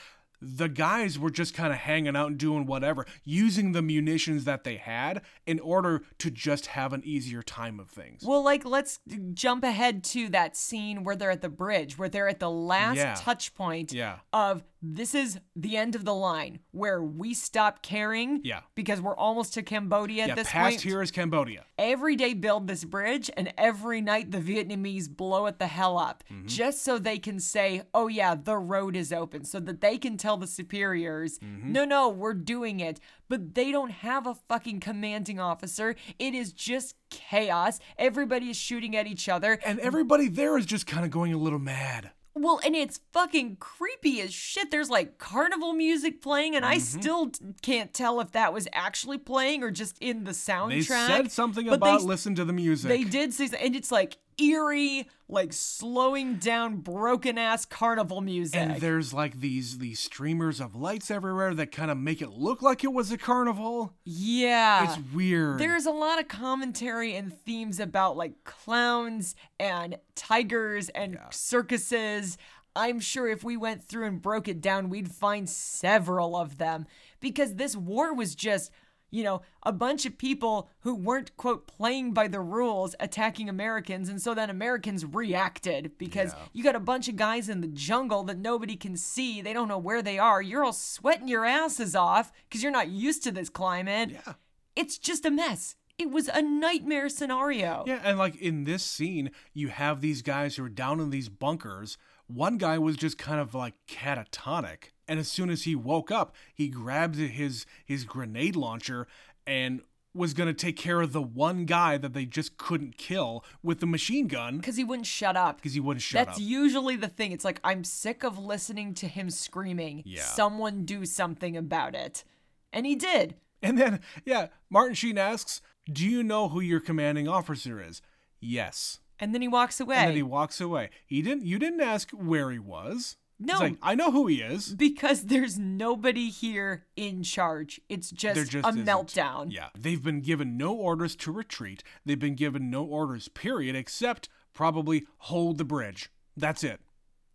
the guys were just kind of hanging out and doing whatever, using the munitions that they had in order to just have an easier time of things. Well, like, let's jump ahead to that scene where they're at the bridge, where they're at the last Yeah. touch point Yeah. of this is the end of the line where we stop caring Yeah. because we're almost to Cambodia yeah, at this past point. here is Cambodia. Every day build this bridge, and every night the Vietnamese blow it the hell up Mm-hmm. just so they can say, oh, yeah, the road is open, so that they can tell the superiors, Mm-hmm. no, no, we're doing it. But they don't have a fucking commanding officer. It is just chaos. Everybody is shooting at each other. And everybody there is just kind of going a little mad. Well, and it's fucking creepy as shit. There's like carnival music playing, and I Mm-hmm. still t- can't tell if that was actually playing or just in the soundtrack. They said something but about they, listen to the music. They did say, and it's like eerie, like slowing down, broken ass carnival music. and there's like these these streamers of lights everywhere that kind of make it look like it was a carnival. yeah, It's weird. There's a lot of commentary and themes about like clowns and tigers and circuses. I'm sure if we went through and broke it down, we'd find several of them because this war was just, you know, a bunch of people who weren't, quote, playing by the rules attacking Americans. And so then Americans reacted because you got a bunch of guys in the jungle that nobody can see. They don't know where they are. You're all sweating your asses off because you're not used to this climate. Yeah. It's just a mess. It was a nightmare scenario. Yeah, and like in this scene, you have these guys who are down in these bunkers. One guy was just kind of like catatonic, and as soon as he woke up, he grabbed his his grenade launcher and was gonna take care of the one guy that they just couldn't kill with the machine gun Because he wouldn't shut up. because he wouldn't shut That's up. That's usually the thing. It's like, I'm sick of listening to him screaming. Yeah. Someone do something about it. And he did. And then, yeah, Martin Sheen asks, "Do you know who your commanding officer is?" Yes. And then he walks away. And then he walks away. He didn't. You didn't ask where he was. No. Like, I know who he is. because there's nobody here in charge. It's just, just a isn't. meltdown. Yeah. They've been given no orders to retreat. They've been given no orders, period, except probably hold the bridge. That's it.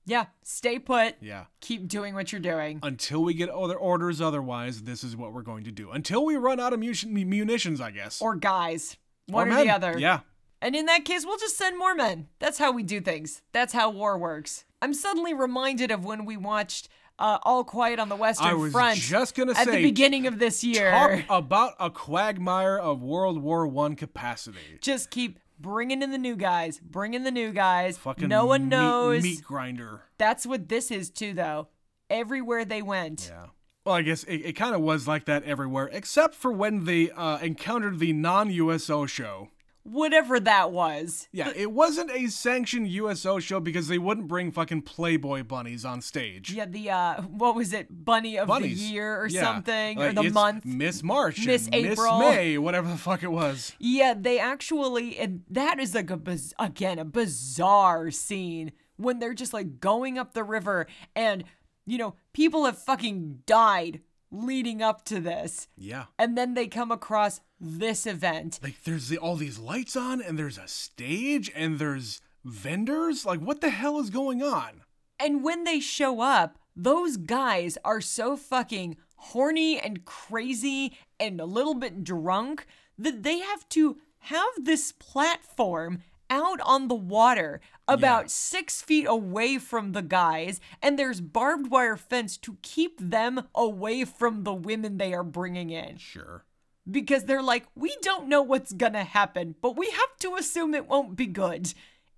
Yeah, stay put. Yeah. Keep doing what you're doing. Until we get other orders otherwise, this is what we're going to do. Until we run out of munitions, I guess. Or guys. One or, men. the other. Yeah. And in that case, we'll just send more men. That's how we do things. That's how war works. I'm suddenly reminded of when we watched uh, All Quiet on the Western I was Front just gonna at say, the beginning of this year. Talk about a quagmire of World War One capacity. just keep bringing in the new guys, bringing the new guys. Fucking no one meat- knows. Meat grinder. That's what this is too, though. Everywhere they went. Yeah. Well, I guess it, it kind of was like that everywhere, except for when they uh, encountered the non USO show. Whatever that was. Yeah, it wasn't a sanctioned USO show because they wouldn't bring fucking Playboy bunnies on stage. Yeah, the uh, what was it, Bunny of Bunnies. the Year or Yeah. something, or the it's month. Miss March, Miss April. Miss May, whatever the fuck it was. Yeah, they actually, and that is like a biz- again a bizarre scene when they're just like going up the river, and you know people have fucking died leading up to this, Yeah. and then they come across this event. Like there's the, all these lights on, and there's a stage, and there's vendors. Like what the hell is going on? And when they show up, those guys are so fucking horny and crazy and a little bit drunk that they have to have this platform out on the water about Yeah. six feet away from the guys, and there's barbed wire fence to keep them away from the women they are bringing in. Sure. Because they're like, we don't know what's gonna happen, but we have to assume it won't be good.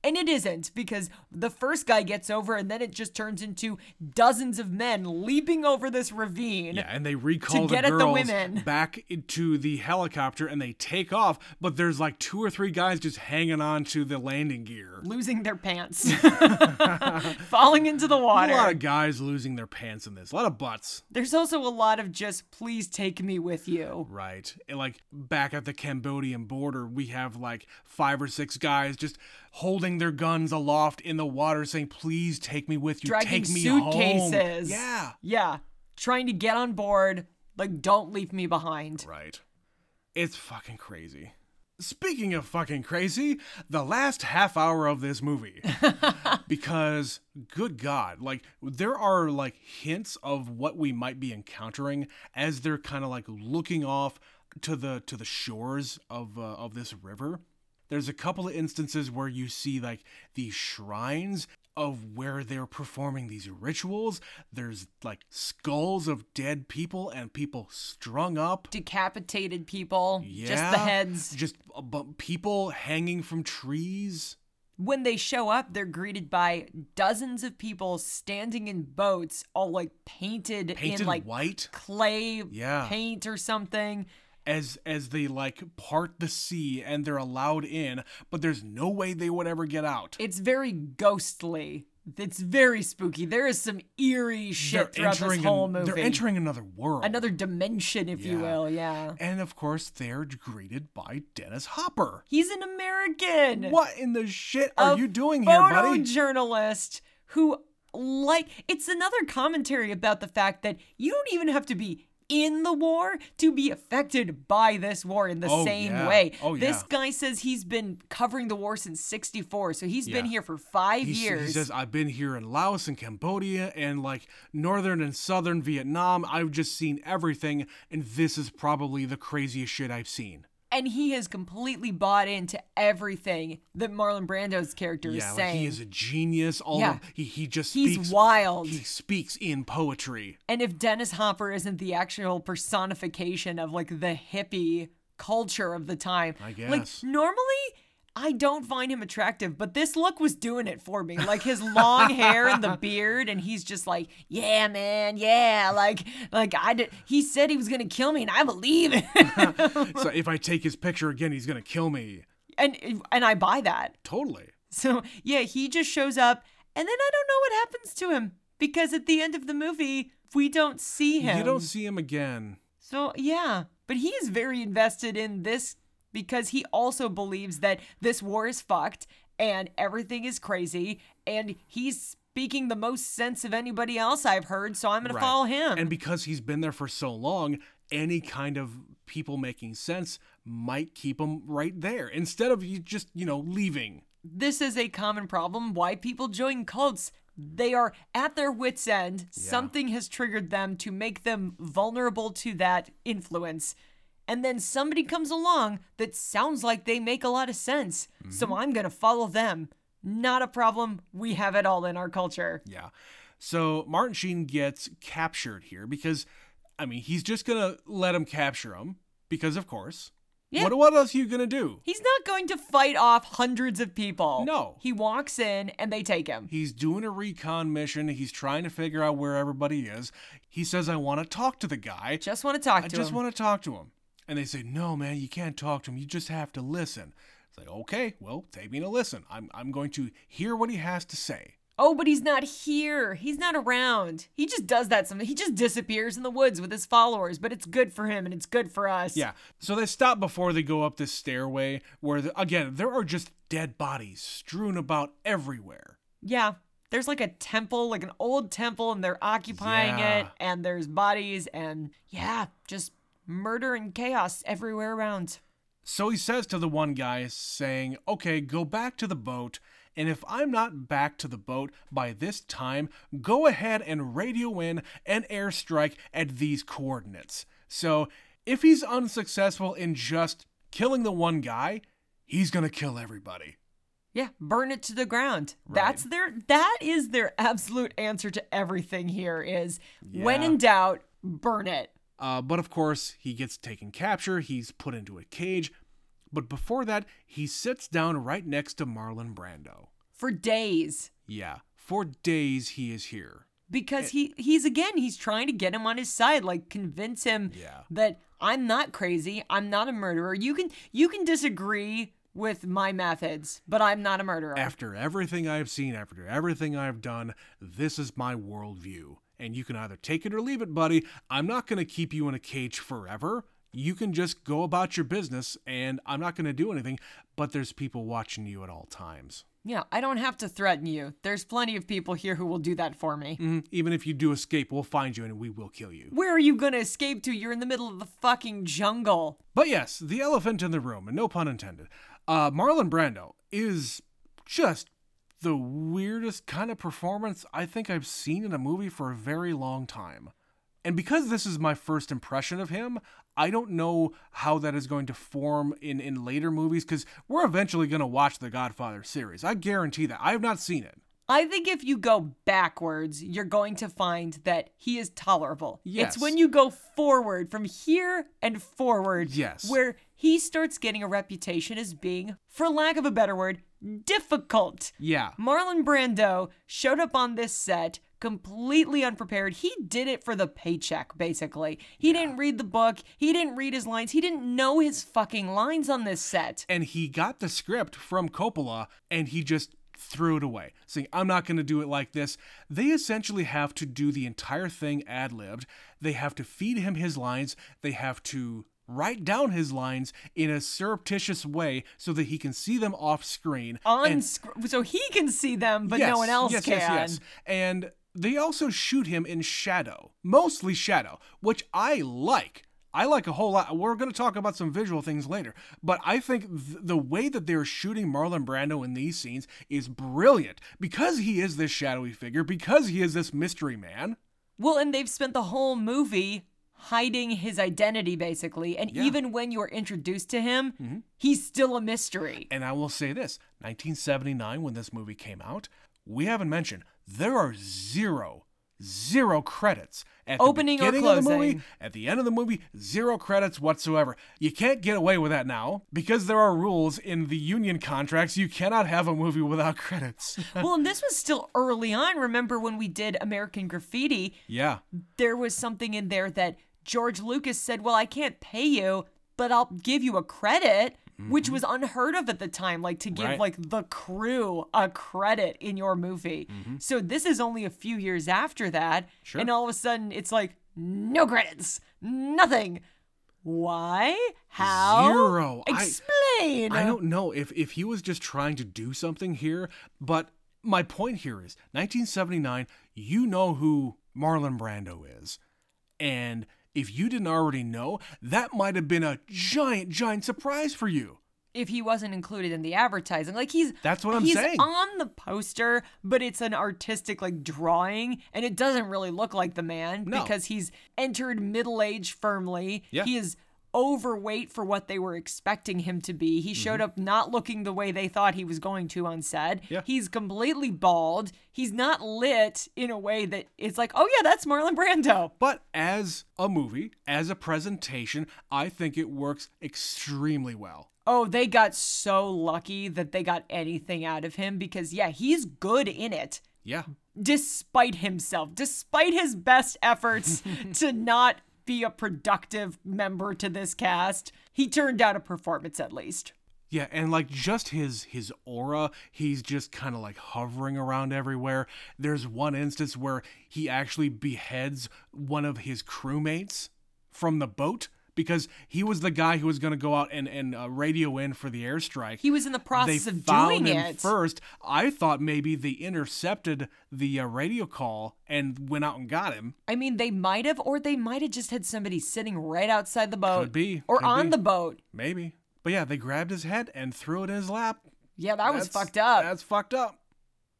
And it isn't, because the first guy gets over, and then it just turns into dozens of men leaping over this ravine. Yeah, and they recall get the at the girls women. back into the helicopter, and they take off. But there's like two or three guys just hanging on to the landing gear. Losing their pants, falling into the water. A lot of guys losing their pants in this. A lot of butts. There's also a lot of just, please take me with you. Right. And like back at the Cambodian border, we have like five or six guys just holding their guns aloft in the water saying, please take me with you. Dragging take me home." suitcases. Yeah. Yeah. Trying to get on board, like, don't leave me behind. Right. It's fucking crazy. Speaking of fucking crazy, the last half hour of this movie. because, good God, like, there are, like, hints of what we might be encountering as they're kind of, like, looking off to the to the shores of uh, of this river. There's a couple of instances where you see, like, these shrines of where they're performing these rituals. There's, like, skulls of dead people and people strung up. Decapitated people, Yeah. just the heads. Just people hanging from trees. when they show up, they're greeted by dozens of people standing in boats, all like painted, Painted in like white clay Yeah. paint or something. As as they like part the sea and they're allowed in, but there's no way they would ever get out. It's very ghostly. It's very spooky. There is some eerie shit throughout this whole an- movie. they're entering another world. Another dimension, if you will. Yeah. and of course they're greeted by Dennis Hopper. He's an American. What in the shit are a you doing here, buddy? photojournalist who like it's another commentary about the fact that you don't even have to be in the war to be affected by this war in the Oh, same yeah. way. Oh, yeah. This yeah. guy says he's been covering the war since 64, so he's been here for 5 He years. He says, I've been here in Laos and Cambodia and like northern and southern Vietnam. I've just seen everything, and this is probably the craziest shit I've seen. And he has completely bought into everything that Marlon Brando's character is Yeah, like saying. he is a genius. All Yeah. of, he he just He's speaks wild. He speaks in poetry. And if Dennis Hopper isn't the actual personification of like the hippie culture of the time, I like guess. normally I don't find him attractive, but this look was doing it for me. Like his long hair and the beard, and he's just like, yeah, man, yeah, like, like I did. He said he was gonna kill me, and I believe it. so if I take his picture again, he's gonna kill me. and and I buy that. Totally. So yeah, he just shows up, and then I don't know what happens to him because at the end of the movie we don't see him. You don't see him again. So, yeah, but he is very invested in this because he also believes that this war is fucked and everything is crazy and he's speaking the most sense of anybody else I've heard, so I'm going to follow him. And because he's been there for so long, any kind of people making sense might keep him right there instead of you just, you know, leaving. this is a common problem why people join cults. They are at their wits' end. Something has triggered them to make them vulnerable to that influence. And then somebody comes along that sounds like they make a lot of sense. So mm-hmm. I'm going to follow them. Not a problem. We have it all in our culture. Yeah. So Martin Sheen gets captured here because, I mean, he's just going to let him capture him because, of course. Yeah. What, what else are you going to do? He's not going to fight off hundreds of people. No. He walks in and they take him. He's doing a recon mission. He's trying to figure out where everybody is. He says, I want to talk to the guy. Just want to talk I to just want to talk to him. And they say, No, man, you can't talk to him. You just have to listen. It's like, Okay, well, take me to listen. I'm, I'm going to hear what he has to say. Oh, but he's not here. He's not around. He just does that something. He just disappears in the woods with his followers, but it's good for him and it's good for us. Yeah. So they stop before they go up this stairway where, the, again, there are just dead bodies strewn about everywhere. Yeah. There's like a temple, like an old temple, and they're occupying Yeah. it, and there's bodies, and yeah, just murder and chaos everywhere around. So he says to the one guy, saying, Okay, go back to the boat, and if I'm not back to the boat by this time, go ahead and radio in an airstrike at these coordinates. So if he's unsuccessful in just killing the one guy, he's gonna kill everybody. Yeah, burn it to the ground. That's their that is their absolute answer to everything here is when in doubt, burn it. Uh, but of course, he gets taken capture, he's put into a cage. But before that, he sits down right next to Marlon Brando. For days. Yeah, for days he is here. because he he's again he's trying to get him on his side like convince him Yeah. that I'm not crazy I'm not a murderer you can you can disagree with my methods but I'm not a murderer After everything I've seen, after everything I've done, this is my worldview. And you can either take it or leave it, buddy. I'm not going to keep you in a cage forever. You can just go about your business, and I'm not going to do anything, but there's people watching you at all times. yeah I don't have to threaten you there's plenty of people here who will do that for me Mhm. Even if you do escape, we'll find you and we will kill you. where are you gonna escape to you're in the middle of the fucking jungle But yes, the elephant in the room, and no pun intended. Uh, Marlon Brando is just the weirdest kind of performance I think I've seen in a movie for a very long time. And because this is my first impression of him, I don't know how that is going to form in, in later movies because we're eventually going to watch the Godfather series. I guarantee that. I have not seen it. I think if you go backwards, you're going to find that he is tolerable. Yes. It's when you go forward, from here and forward, Yes. where he starts getting a reputation as being, for lack of a better word, difficult. Yeah. Marlon Brando showed up on this set completely unprepared. He did it for the paycheck, basically. He didn't read the book, he didn't read his lines, he didn't know his fucking lines on this set. and he got the script from Coppola and he just threw it away, saying, I'm not going to do it like this. They essentially have to do the entire thing ad libbed. They have to feed him his lines. They have to write down his lines in a surreptitious way so that he can see them off screen. On And- sc- so he can see them, but Yes, no one else yes, can. Yes, yes. And they also shoot him in shadow, mostly shadow, which I like. I like a whole lot. We're going to talk about some visual things later, but I think th- the way that they're shooting Marlon Brando in these scenes is brilliant because he is this shadowy figure, because he is this mystery man. Well, and they've spent the whole movie hiding his identity, basically. And Yeah. Mm-hmm. even when you're introduced to him, he's still a mystery. And I will say this 1979, when this movie came out, we haven't mentioned there are zero, zero credits at Opening the or beginning of the movie, at the end of the movie, zero credits whatsoever. You can't get away with that now because there are rules in the union contracts. You cannot have a movie without credits. well, and this was still early on. Remember when we did American Graffiti? yeah. There was something in there that George Lucas said, Well, I can't pay you, but I'll give you a credit. Which was unheard of at the time, like to give Mm-hmm. Right. like the crew a credit in your movie. So this is only a few years after that, Mm-hmm. Sure. and all of a sudden it's like no credits, nothing. Why? How? Zero. I- Explain. I don't know if if he was just trying to do something here, but my point here is 1979, you know who Marlon Brando is. And if you didn't already know, that might have been a giant giant surprise for you. if he wasn't included in the advertising. Like he's That's what I'm he's saying. on the poster, but it's an artistic like drawing, and it doesn't really look like the man No. because he's entered middle age firmly. Yeah. He is overweight for what they were expecting him to be. He showed up not looking the way they thought he was going to on set. Mm-hmm. Yeah. He's completely bald. He's not lit in a way that it's like, oh yeah, that's Marlon Brando. But as a movie, as a presentation, I think it works extremely well. Oh, they got so lucky that they got anything out of him because, yeah, he's good in it Yeah. despite himself, despite his best efforts to not be a productive member to this cast. He turned out a performance at least. Yeah, and like just his his aura, he's just kind of like hovering around everywhere. There's one instance where he actually beheads one of his crewmates from the boat because he was the guy who was going to go out and and uh, radio in for the airstrike. He was in the they process of found doing him it. first. I thought maybe they intercepted the uh, radio call and went out and got him. I mean, they might have, or they might have just had somebody sitting right outside the boat. Could be, Or could on be. the boat. Maybe. But yeah, they grabbed his head and threw it in his lap. Yeah, that was fucked up. That's fucked up.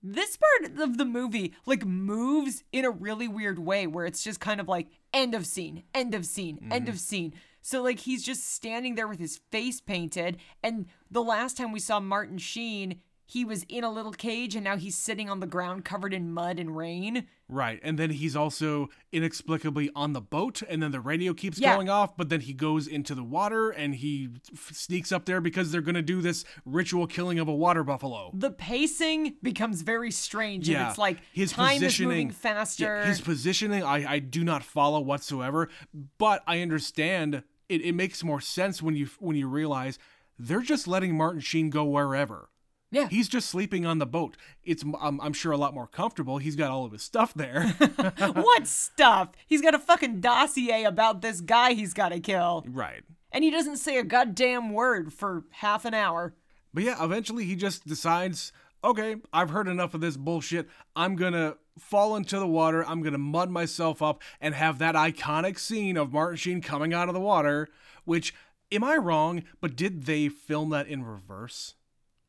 this part of the movie like moves in a really weird way where it's just kind of like end of scene end of scene Mm-hmm. end of scene so like he's just standing there with his face painted and the last time we saw martin sheen he was in a little cage and now he's sitting on the ground covered in mud and rain Right. And then he's also inexplicably on the boat, and then the radio keeps Yeah. going off, but then he goes into the water and he f- sneaks up there because they're going to do this ritual killing of a water buffalo. the pacing becomes very strange and Yeah, it's like his time is positioning- moving Yeah, his positioning, I, I do not follow whatsoever, but I understand it, it makes more sense when you when you realize they're just letting Martin Sheen go wherever. yeah He's just sleeping on the boat. It's I'm, I'm sure a lot more comfortable. He's got all of his stuff there. what stuff he's got a fucking dossier about this guy he's got to kill right. and he doesn't say a goddamn word for half an hour. But yeah, eventually he just decides, okay, I've heard enough of this bullshit. I'm gonna fall into the water. I'm gonna mud myself up and have that iconic scene of Martin Sheen coming out of the water. Which, am I wrong? But did they film that in reverse?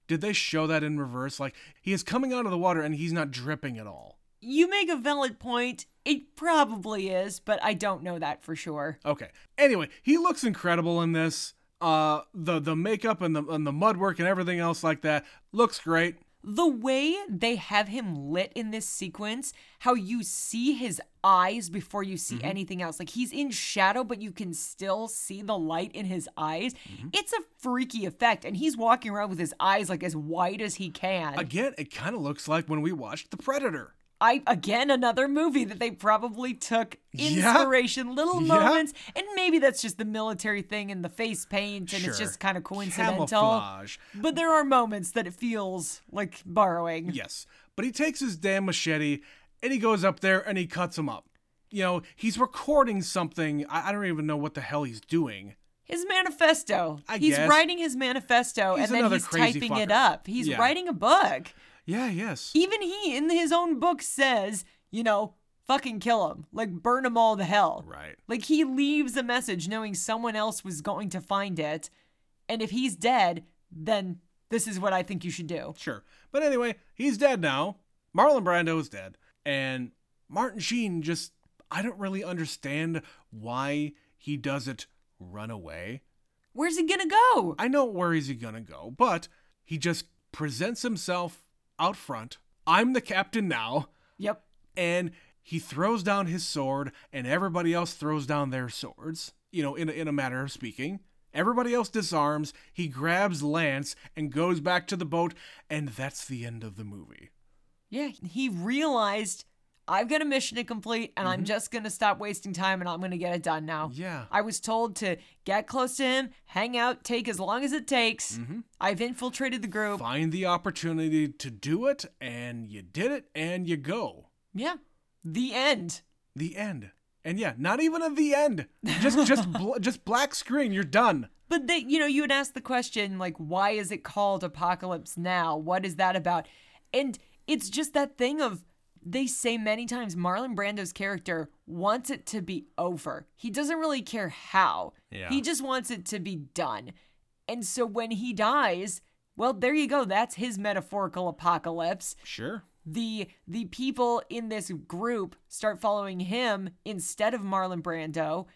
Did they show that in reverse? Like he is coming out of the water and he's not dripping at all. You make a valid point. It probably is, but I don't know that for sure. Okay. Anyway, he looks incredible in this. Uh, the the makeup and the and the mud work and everything else like that looks great. The way they have him lit in this sequence, how you see his eyes before you see mm-hmm. anything else. Like he's in shadow, but you can still see the light in his eyes. Mm-hmm. It's a freaky effect. And he's walking around with his eyes like as wide as he can. Again, it kind of looks like when we watched The Predator. I again another movie that they probably took Yeah. inspiration, little Yeah. moments, and maybe that's just the military thing and the face paint, and it's just kind of coincidental. Camouflage. But there are moments that it feels like borrowing. Yes. But he takes his damn machete and he goes up there and he cuts him up. You know, he's recording something. I, I don't even know what the hell he's doing. His manifesto. I he's guess. writing his manifesto He's and then he's typing it up. He's Yeah. writing a book. Yeah, yes. Even he, in his own book, says, you know, fucking kill him. Like, burn them all to hell. Right. Like he leaves a message knowing someone else was going to find it. And if he's dead, then this is what I think you should do. Sure. But anyway, he's dead now. Marlon Brando is dead. And Martin Sheen just, I don't really understand why he doesn't run away. Where's he gonna go? I know where is he gonna go, but he just presents himself out front. I'm the captain now. Yep. and he throws down his sword and everybody else throws down their swords you know in a, in a matter of speaking everybody else disarms he grabs lance and goes back to the boat and that's the end of the movie Yeah. He realized I've got a mission to complete and I'm just gonna stop wasting time and I'm gonna get it done now. yeah I was told to get close to him, hang out, take as long as it takes. Mm-hmm. I've infiltrated the group. find the opportunity to do it and you did it and you go Yeah. The end. the end and yeah not even at the end just just bl- just black screen you're done But they, you know, you would ask the question like, why is it called Apocalypse Now? What is that about? And it's just that thing of they say many times Marlon Brando's character wants it to be over. He doesn't really care how. Yeah. He just wants it to be done. And so when he dies, well, there you go. That's his metaphorical apocalypse. Sure. The the people in this group start following him instead of Marlon Brando,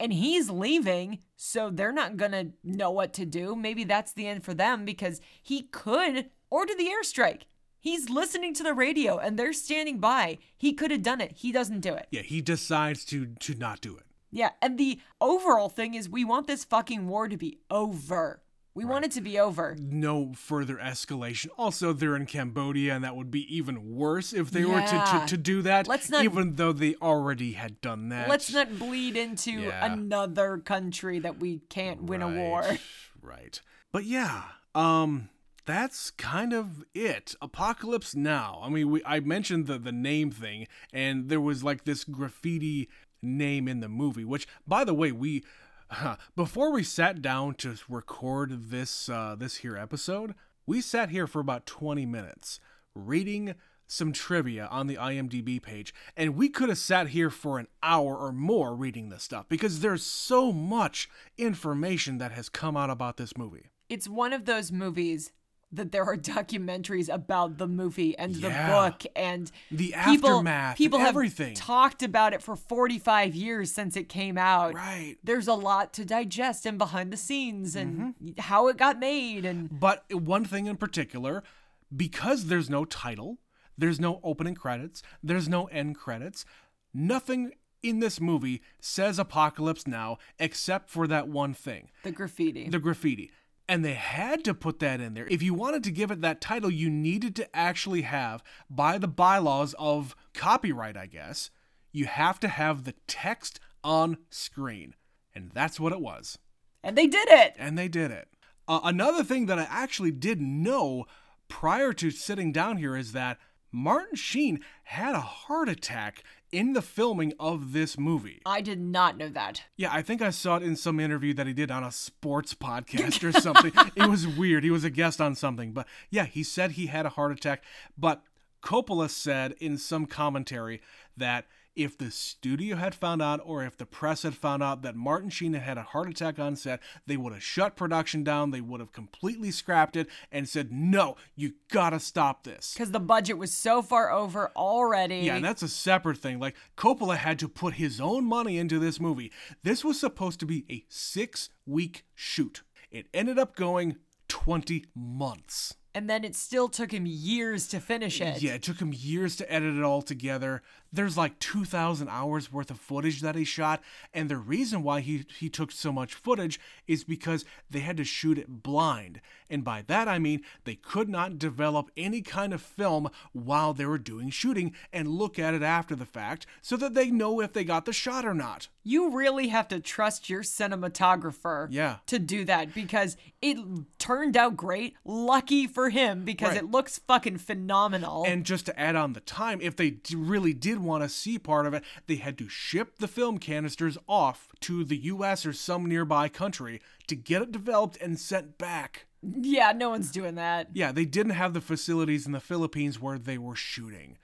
and he's leaving, so they're not gonna know what to do. Maybe that's the end for them because he could order the airstrike. He's listening to the radio and they're standing by. He could have done it. He doesn't do it. Yeah, he decides to to not do it. Yeah, and the overall thing is we want this fucking war to be over. We want it to be over. No further escalation. Also, they're in Cambodia, and that would be even worse if they were to, to, to do that. Let's not- even though they already had done that. Let's not bleed into Yeah. another country that we can't win a war. Right, Right. But yeah, um that's kind of it. Apocalypse Now. I mean, we I mentioned the the name thing and there was like this graffiti name in the movie, which by the way, we before we sat down to record this uh this here episode, we sat here for about 20 minutes reading some trivia on the IMDb page, and we could have sat here for an hour or more reading this stuff because there's so much information that has come out about this movie. It's one of those movies that there are documentaries about the movie and the book and The people, aftermath, people have everything. talked about it for 45 years since it came out. Right. There's a lot to digest and behind the scenes and Mm-hmm. how it got made and But one thing in particular, because there's no title, there's no opening credits, there's no end credits, nothing in this movie says Apocalypse Now except for that one thing. the graffiti. the graffiti. And they had to put that in there. If you wanted to give it that title, you needed to actually have, by the bylaws of copyright, I guess, you have to have the text on screen. And that's what it was. and they did it. And they did it. Uh, another thing that I actually didn't know prior to sitting down here is that Martin Sheen had a heart attack in the filming of this movie. I did not know that. Yeah, I think I saw it in some interview that he did on a sports podcast or something. it was weird. He was a guest on something. But yeah, he said he had a heart attack. But Coppola said in some commentary that if the studio had found out or if the press had found out that Martin Sheen had had a heart attack on set, they would have shut production down. They would have completely scrapped it and said, no, you gotta stop this. Because the budget was so far over already. Yeah, and that's a separate thing. Like Coppola had to put his own money into this movie. This was supposed to be a six week shoot. It ended up going 20 months. and then it still took him years to finish it. Yeah, it took him years to edit it all together. There's like 2,000 hours worth of footage that he shot, and the reason why he, he took so much footage is because they had to shoot it blind. And by that I mean they could not develop any kind of film while they were doing shooting and look at it after the fact so that they know if they got the shot or not. You really have to trust your cinematographer Yeah. to do that because it turned out great. Lucky for him because Right. it looks fucking phenomenal. And just to add on the time, if they d- really did want to see part of it, they had to ship the film canisters off to the US or some nearby country to get it developed and sent back. yeah, no one's doing that. Yeah, they didn't have the facilities in the Philippines where they were shooting.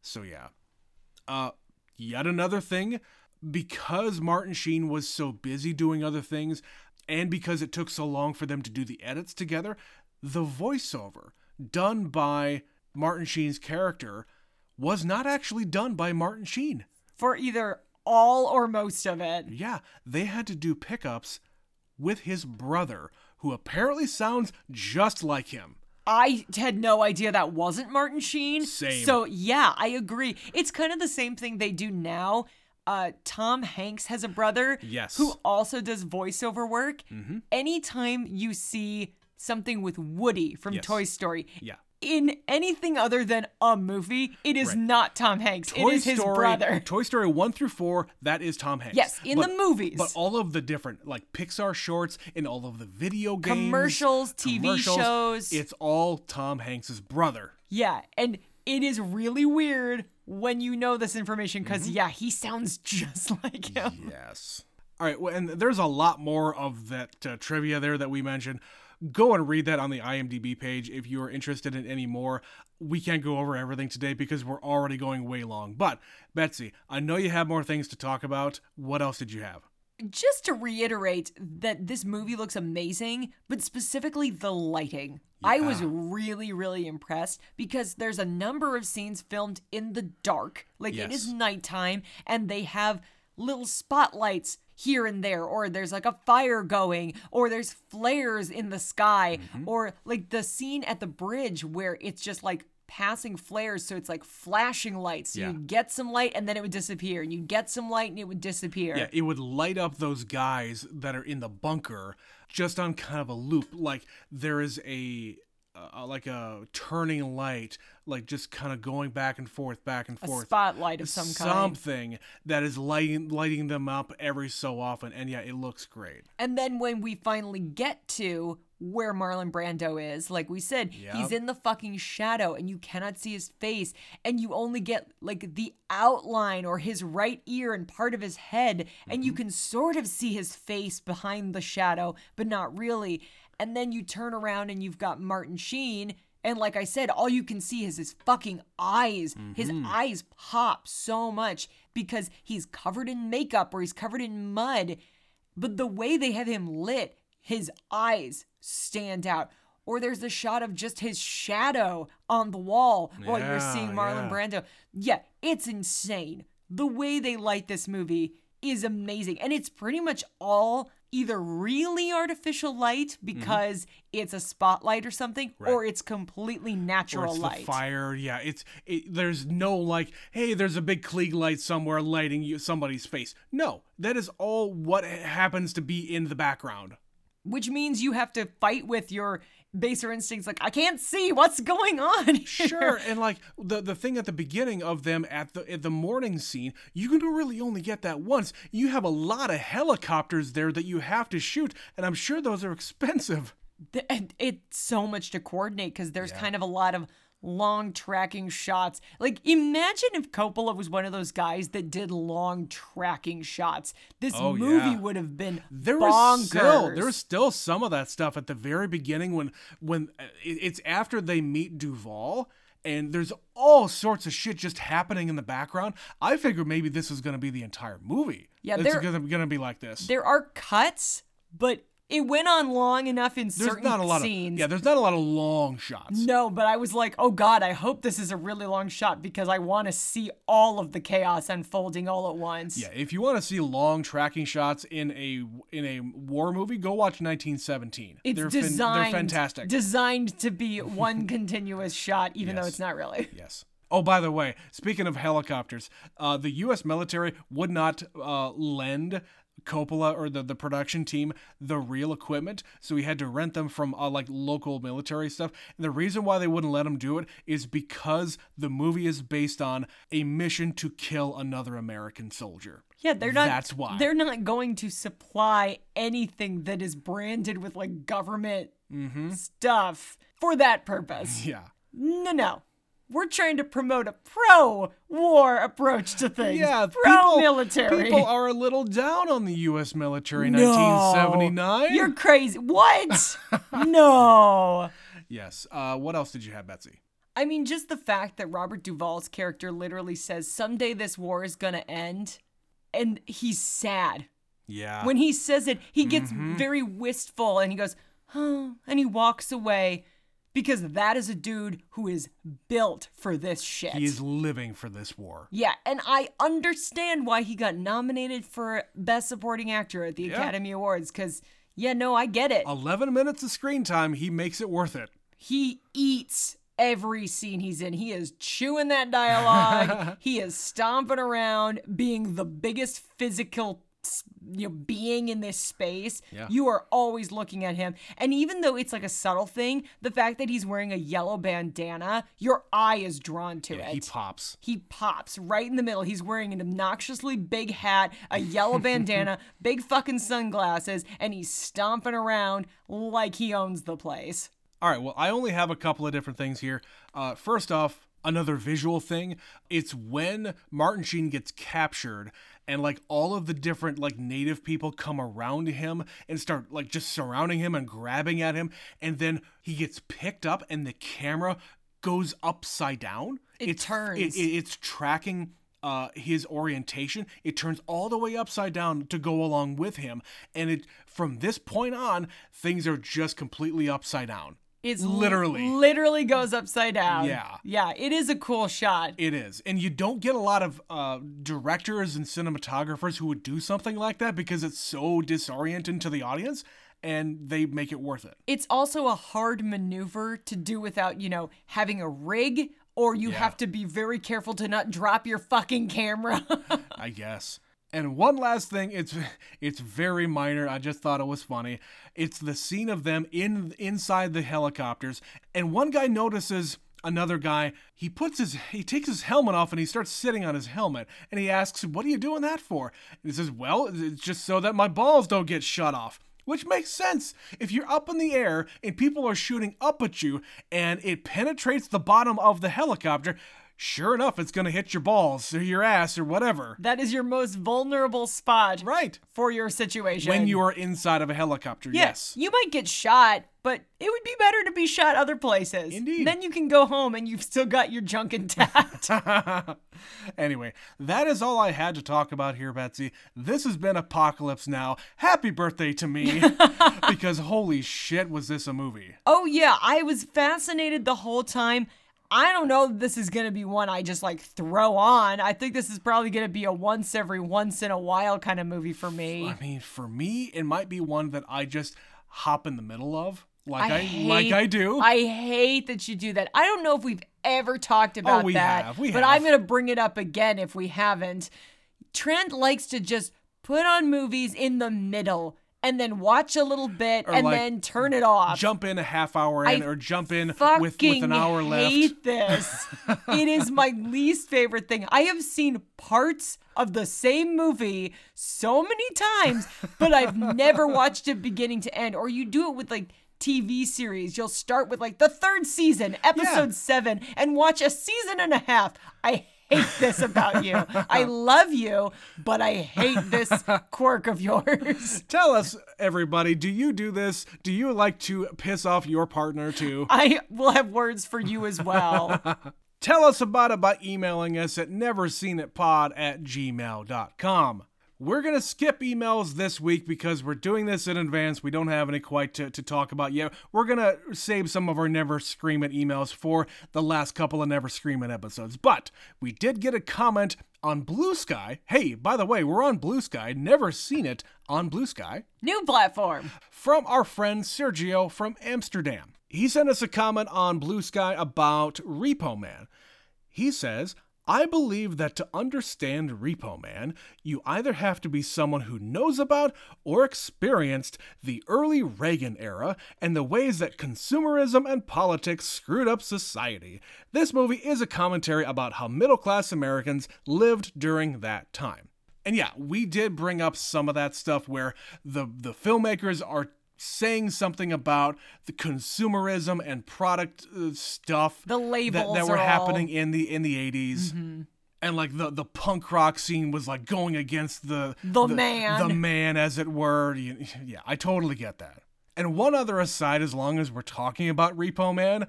So yeah. Uh yet another thing because Martin Sheen was so busy doing other things and because it took so long for them to do the edits together, the voiceover done by Martin Sheen's character was not actually done by Martin Sheen. For either all or most of it. Yeah, they had to do pickups with his brother, who apparently sounds just like him. I had no idea that wasn't Martin Sheen. Same. So yeah, I agree. It's kind of the same thing they do now. Uh, Tom Hanks has a brother Yes. who also does voiceover work. Anytime you see something with Woody from Yes. Toy Story, Yeah. In anything other than a movie, it is Right. not Tom Hanks. Toy it is his Story, brother. Toy Story 1 through 4, that is Tom Hanks. Yes, in the movies. But all of the different, like Pixar shorts and all of the video games, Commercials, TV commercials, shows. It's all Tom Hanks's brother. Yeah, and it is really weird when you know this information because Mm-hmm. yeah, he sounds just like him. Yes. All right, well, and there's a lot more of that uh, trivia there that we mentioned. Go and read that on the IMDb page if you are interested in any more. We can't go over everything today because we're already going way long. But, Betsy, I know you have more things to talk about. What else did you have? just to reiterate that this movie looks amazing, but specifically the lighting. I was really, really impressed because there's a number of scenes filmed in the dark. Like it is nighttime, and they have little spotlights here and there, or there's like a fire going, or there's flares in the sky, Mm-hmm. or like the scene at the bridge where it's just like passing flares so it's like flashing lights so Yeah. you'd get some light and then it would disappear and you'd get some light and it would disappear Yeah, it would light up those guys that are in the bunker just on kind of a loop. Like there is a uh, like a turning light, like just kind of going back and forth, back and a forth. spotlight of some kind Something that is lighting lighting them up every so often, and yeah, it looks great. And then when we finally get to where Marlon Brando is, like we said, he's in the fucking shadow and you cannot see his face and you only get like the outline or his right ear and part of his head and you mm-hmm. can sort of see his face behind the shadow, but not really. And then you turn around and you've got Martin Sheen and like I said, all you can see is his fucking eyes. His mm-hmm. eyes pop so much because he's covered in makeup or he's covered in mud. But the way they have him lit, his eyes stand out. Or there's the shot of just his shadow on the wall while you're seeing Marlon yeah. Brando. Yeah, it's insane. The way they light this movie is amazing. And it's pretty much all either really artificial light mm-hmm. because it's a spotlight or something, or it's completely natural it's light. the fire. Yeah, it's it, there's no like, hey, there's a big Klieg light somewhere lighting you somebody's face. No, that is all what happens to be in the background. which means you have to fight with your baser instincts like i can't see what's going on here. Sure, and like the the thing at the beginning of them at the at the morning scene, you can really only get that once. You have a lot of helicopters there that you have to shoot, and I'm sure those are expensive. Th- and it's so much to coordinate because there's kind of a lot of long tracking shots like imagine if coppola was one of those guys that did long tracking shots this Oh, movie yeah. would have been There bonkers was still there was still some of that stuff at the very beginning when when uh, it's after they meet Duvall. And there's all sorts of shit just happening in the background. I figured maybe this was going to be the entire movie. Yeah, it's going to be like this. there are cuts but it went on long enough in There's certain not a lot scenes of yeah. There's not a lot of long shots. No, but I was like, oh god, I hope this is a really long shot because I want to see all of the chaos unfolding all at once. Yeah, if you want to see long tracking shots in a in a war movie, go watch 1917. It's they're fin- designed they're fantastic. Designed to be one continuous shot, even though it's not really. yes. Oh, by the way, speaking of helicopters, uh, the U.S. military would not uh, lend Coppola or the, the production team the real equipment, so he had to rent them from uh, like local military stuff. And the reason why they wouldn't let him do it is because the movie is based on a mission to kill another American soldier. Yeah, they're not. That's why. they're not going to supply anything that is branded with like government Mm-hmm. stuff for that purpose. Yeah. No, no. We're trying to promote a pro-war approach to things. Yeah, pro-military. People, people are a little down on the U.S. military in No. 1979. You're crazy. What? no. Yes. Uh, what else did you have, Betsy? I mean, just the fact that Robert Duvall's character literally says, someday this war is going to end. And he's sad. Yeah. When he says it, he gets Mm-hmm. very wistful and he goes, oh, and he walks away because that is a dude who is built for this shit. he is living for this war. Yeah, and I understand why he got nominated for Best Supporting Actor at the Yeah. Academy Awards because, yeah, no, I get it. 11 minutes of screen time, he makes it worth it. he eats every scene he's in. He is chewing that dialogue. he is stomping around, being the biggest physical you know, being in this space. Yeah. You are always looking at him. And even though it's like a subtle thing, the fact that he's wearing a yellow bandana, your eye is drawn to Yeah, it. he pops. He pops right in the middle. He's wearing an obnoxiously big hat, a yellow bandana, big fucking sunglasses, and he's stomping around like he owns the place. All right, well, I only have a couple of different things here. Uh, first off, another visual thing. It's when Martin Sheen gets captured and like all of the different like native people come around him and start like just surrounding him and grabbing at him and then he gets picked up and the camera goes upside down. It it's, turns. It, it- it's tracking uh, his orientation, it turns all the way upside down to go along with him, and it from this point on, things are just completely upside down. It's Literally. literally goes upside down. Yeah. Yeah, it is a cool shot. It is, and you don't get a lot of uh, directors and cinematographers who would do something like that because it's so disorienting to the audience, and they make it worth it. It's also a hard maneuver to do without, you know, having a rig or you Yeah. have to be very careful to not drop your fucking camera. I guess. And one last thing, it's it's very minor. I just thought it was funny. It's the scene of them in inside the helicopters, and one guy notices another guy. He puts his he takes his helmet off and he starts sitting on his helmet, and he asks, "What are you doing that for?" And he says, "Well, it's just so that my balls don't get shut off." Which makes sense. If you're up in the air and people are shooting up at you and it penetrates the bottom of the helicopter, sure enough, it's going to hit your balls or your ass or whatever. that is your most vulnerable spot Right. for your situation. When you are inside of a helicopter, yes. You might get shot, but it would be better to be shot other places. Indeed. Then you can go home and you've still got your junk intact. anyway, that is all I had to talk about here, Betsy. This has been Apocalypse Now. Happy birthday to me. because holy shit, was this a movie? oh, yeah, I was fascinated the whole time. I don't know this is going to be one I just like throw on. I think this is probably going to be a once every once in a while kind of movie for me. I mean, for me, it might be one that I just hop in the middle of. Like I, hate- like I do. I hate that you do that. I don't know if we've ever talked oh, about oh, we that, have, we but have. I'm going to bring it up again if we haven't. Trent likes to just put on movies in the middle and then watch a little bit and like, then turn it off. jump in a half hour in I or jump in with, with an hour left. hate this. it is my least favorite thing. I have seen parts of the same movie so many times, but I've never watched it beginning to end. Or you do it with like TV series. You'll start with like the third season, episode seven, and watch a season and a half. I hate this about you. I love you, but I hate this quirk of yours. Tell us, everybody, do you do this? Do you like to piss off your partner too? I will have words for you as well. Tell us about it by emailing us at neverseenitpod at gmail.com. We're going to skip emails this week because we're doing this in advance. We don't have any quite to, to talk about yet. We're going to save some of our Never Scream It emails for the last couple of Never Scream It episodes. But we did get a comment on Bluesky. Hey, by the way, we're on Bluesky. Never seen it on Bluesky New platform. from our friend Sergio from Amsterdam. He sent us a comment on Bluesky about Repo Man. He says, I believe that to understand Repo Man, you either have to be someone who knows about or experienced the early Reagan era and the ways that consumerism and politics screwed up society. This movie is a commentary about how middle class Americans lived during that time. And yeah, we did bring up some of that stuff where the the filmmakers are saying something about the consumerism and product uh, stuff The that, labels that were are all- happening in the in the 80s. And like the the punk rock scene was like going against the The man. the man as it were. Yeah, I totally get that. And one other aside, as long as we're talking about Repo Man,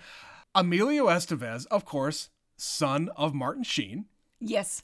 Emilio Estevez, of course, son of Martin Sheen, Yes.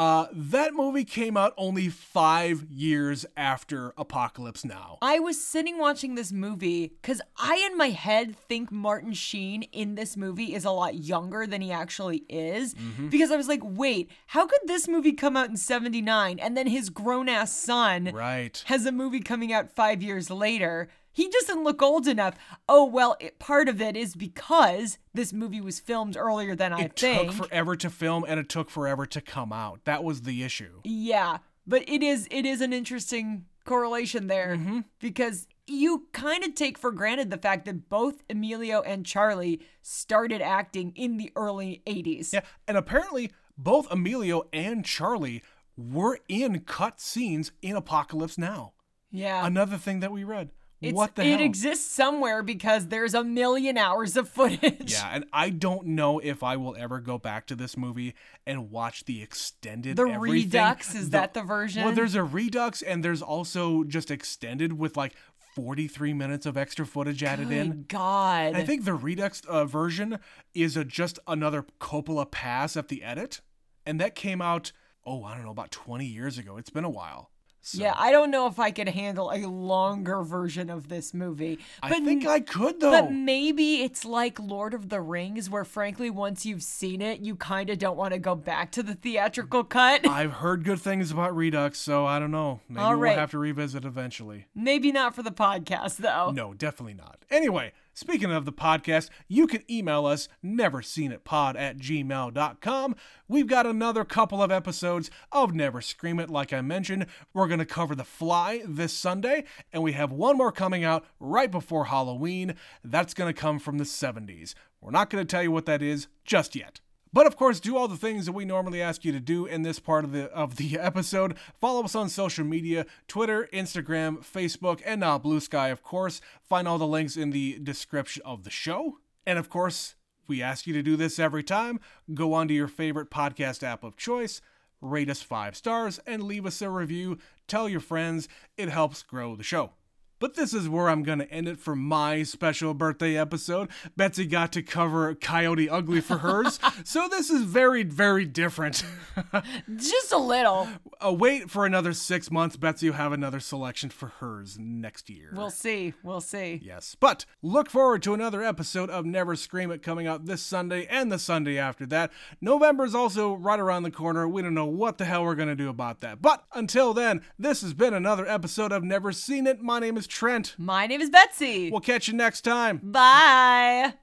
Uh, that movie came out only five years after Apocalypse Now. I was sitting watching this movie because I, in my head, think Martin Sheen in this movie is a lot younger than he actually is. Because I was like, wait, how could this movie come out in 79 and then his grown ass son Right. has a movie coming out five years later? He doesn't look old enough. Oh, well, it, part of it is because this movie was filmed earlier than I It think. It took forever to film and it took forever to come out. That was the issue. Yeah, but it is it is an interesting correlation there mm-hmm. because you kind of take for granted the fact that both Emilio and Charlie started acting in the early 80s. Yeah, and apparently both Emilio and Charlie were in cut scenes in Apocalypse Now. Yeah. Another thing that we read. It's- what the it hell? exists somewhere because there's a million hours of footage. yeah, and I don't know if I will ever go back to this movie and watch the extended version. The everything. Redux, is that the version? Well, there's a Redux and there's also just extended with like 43 minutes of extra footage added in. Good God. I think the Redux uh, version is a, just another Coppola pass at the edit, and that came out oh, I don't know, about 20 years ago. It's been a while. So, Yeah, I don't know if I could handle a longer version of this movie. But I think I could though. But maybe it's like Lord of the Rings, where frankly, once you've seen it, you kind of don't want to go back to the theatrical cut. I've heard good things about Redux, so I don't know. Maybe All right. we'll have to revisit eventually. maybe not for the podcast, though. No, definitely not. Anyway, speaking of the podcast, you can email us neverseenitpod at gmail.com. We've got another couple of episodes of Never Scream It, like I mentioned. We're going to cover The Fly this Sunday, and we have one more coming out right before Halloween. That's going to come from the 70s. We're not going to tell you what that is just yet. But of course, do all the things that we normally ask you to do in this part of the of the episode. Follow us on social media: Twitter, Instagram, Facebook, and now Bluesky. Of course, find all the links in the description of the show. And of course, we ask you to do this every time. Go onto your favorite podcast app of choice, rate us five stars, and leave us a review. Tell your friends; it helps grow the show. But this is where I'm going to end it for my special birthday episode. Betsy got to cover Coyote Ugly for hers, so this is very, very different. Just a little. uh, wait for another six months. Betsy will have another selection for hers next year. We'll see. We'll see. Yes, but look forward to another episode of Never Scream It coming out this Sunday and the Sunday after that. November is also right around the corner. We don't know what the hell we're going to do about that. But until then, this has been another episode of Never Seen It. My name is Trent. My name is Betsy. We'll catch you next time. Bye.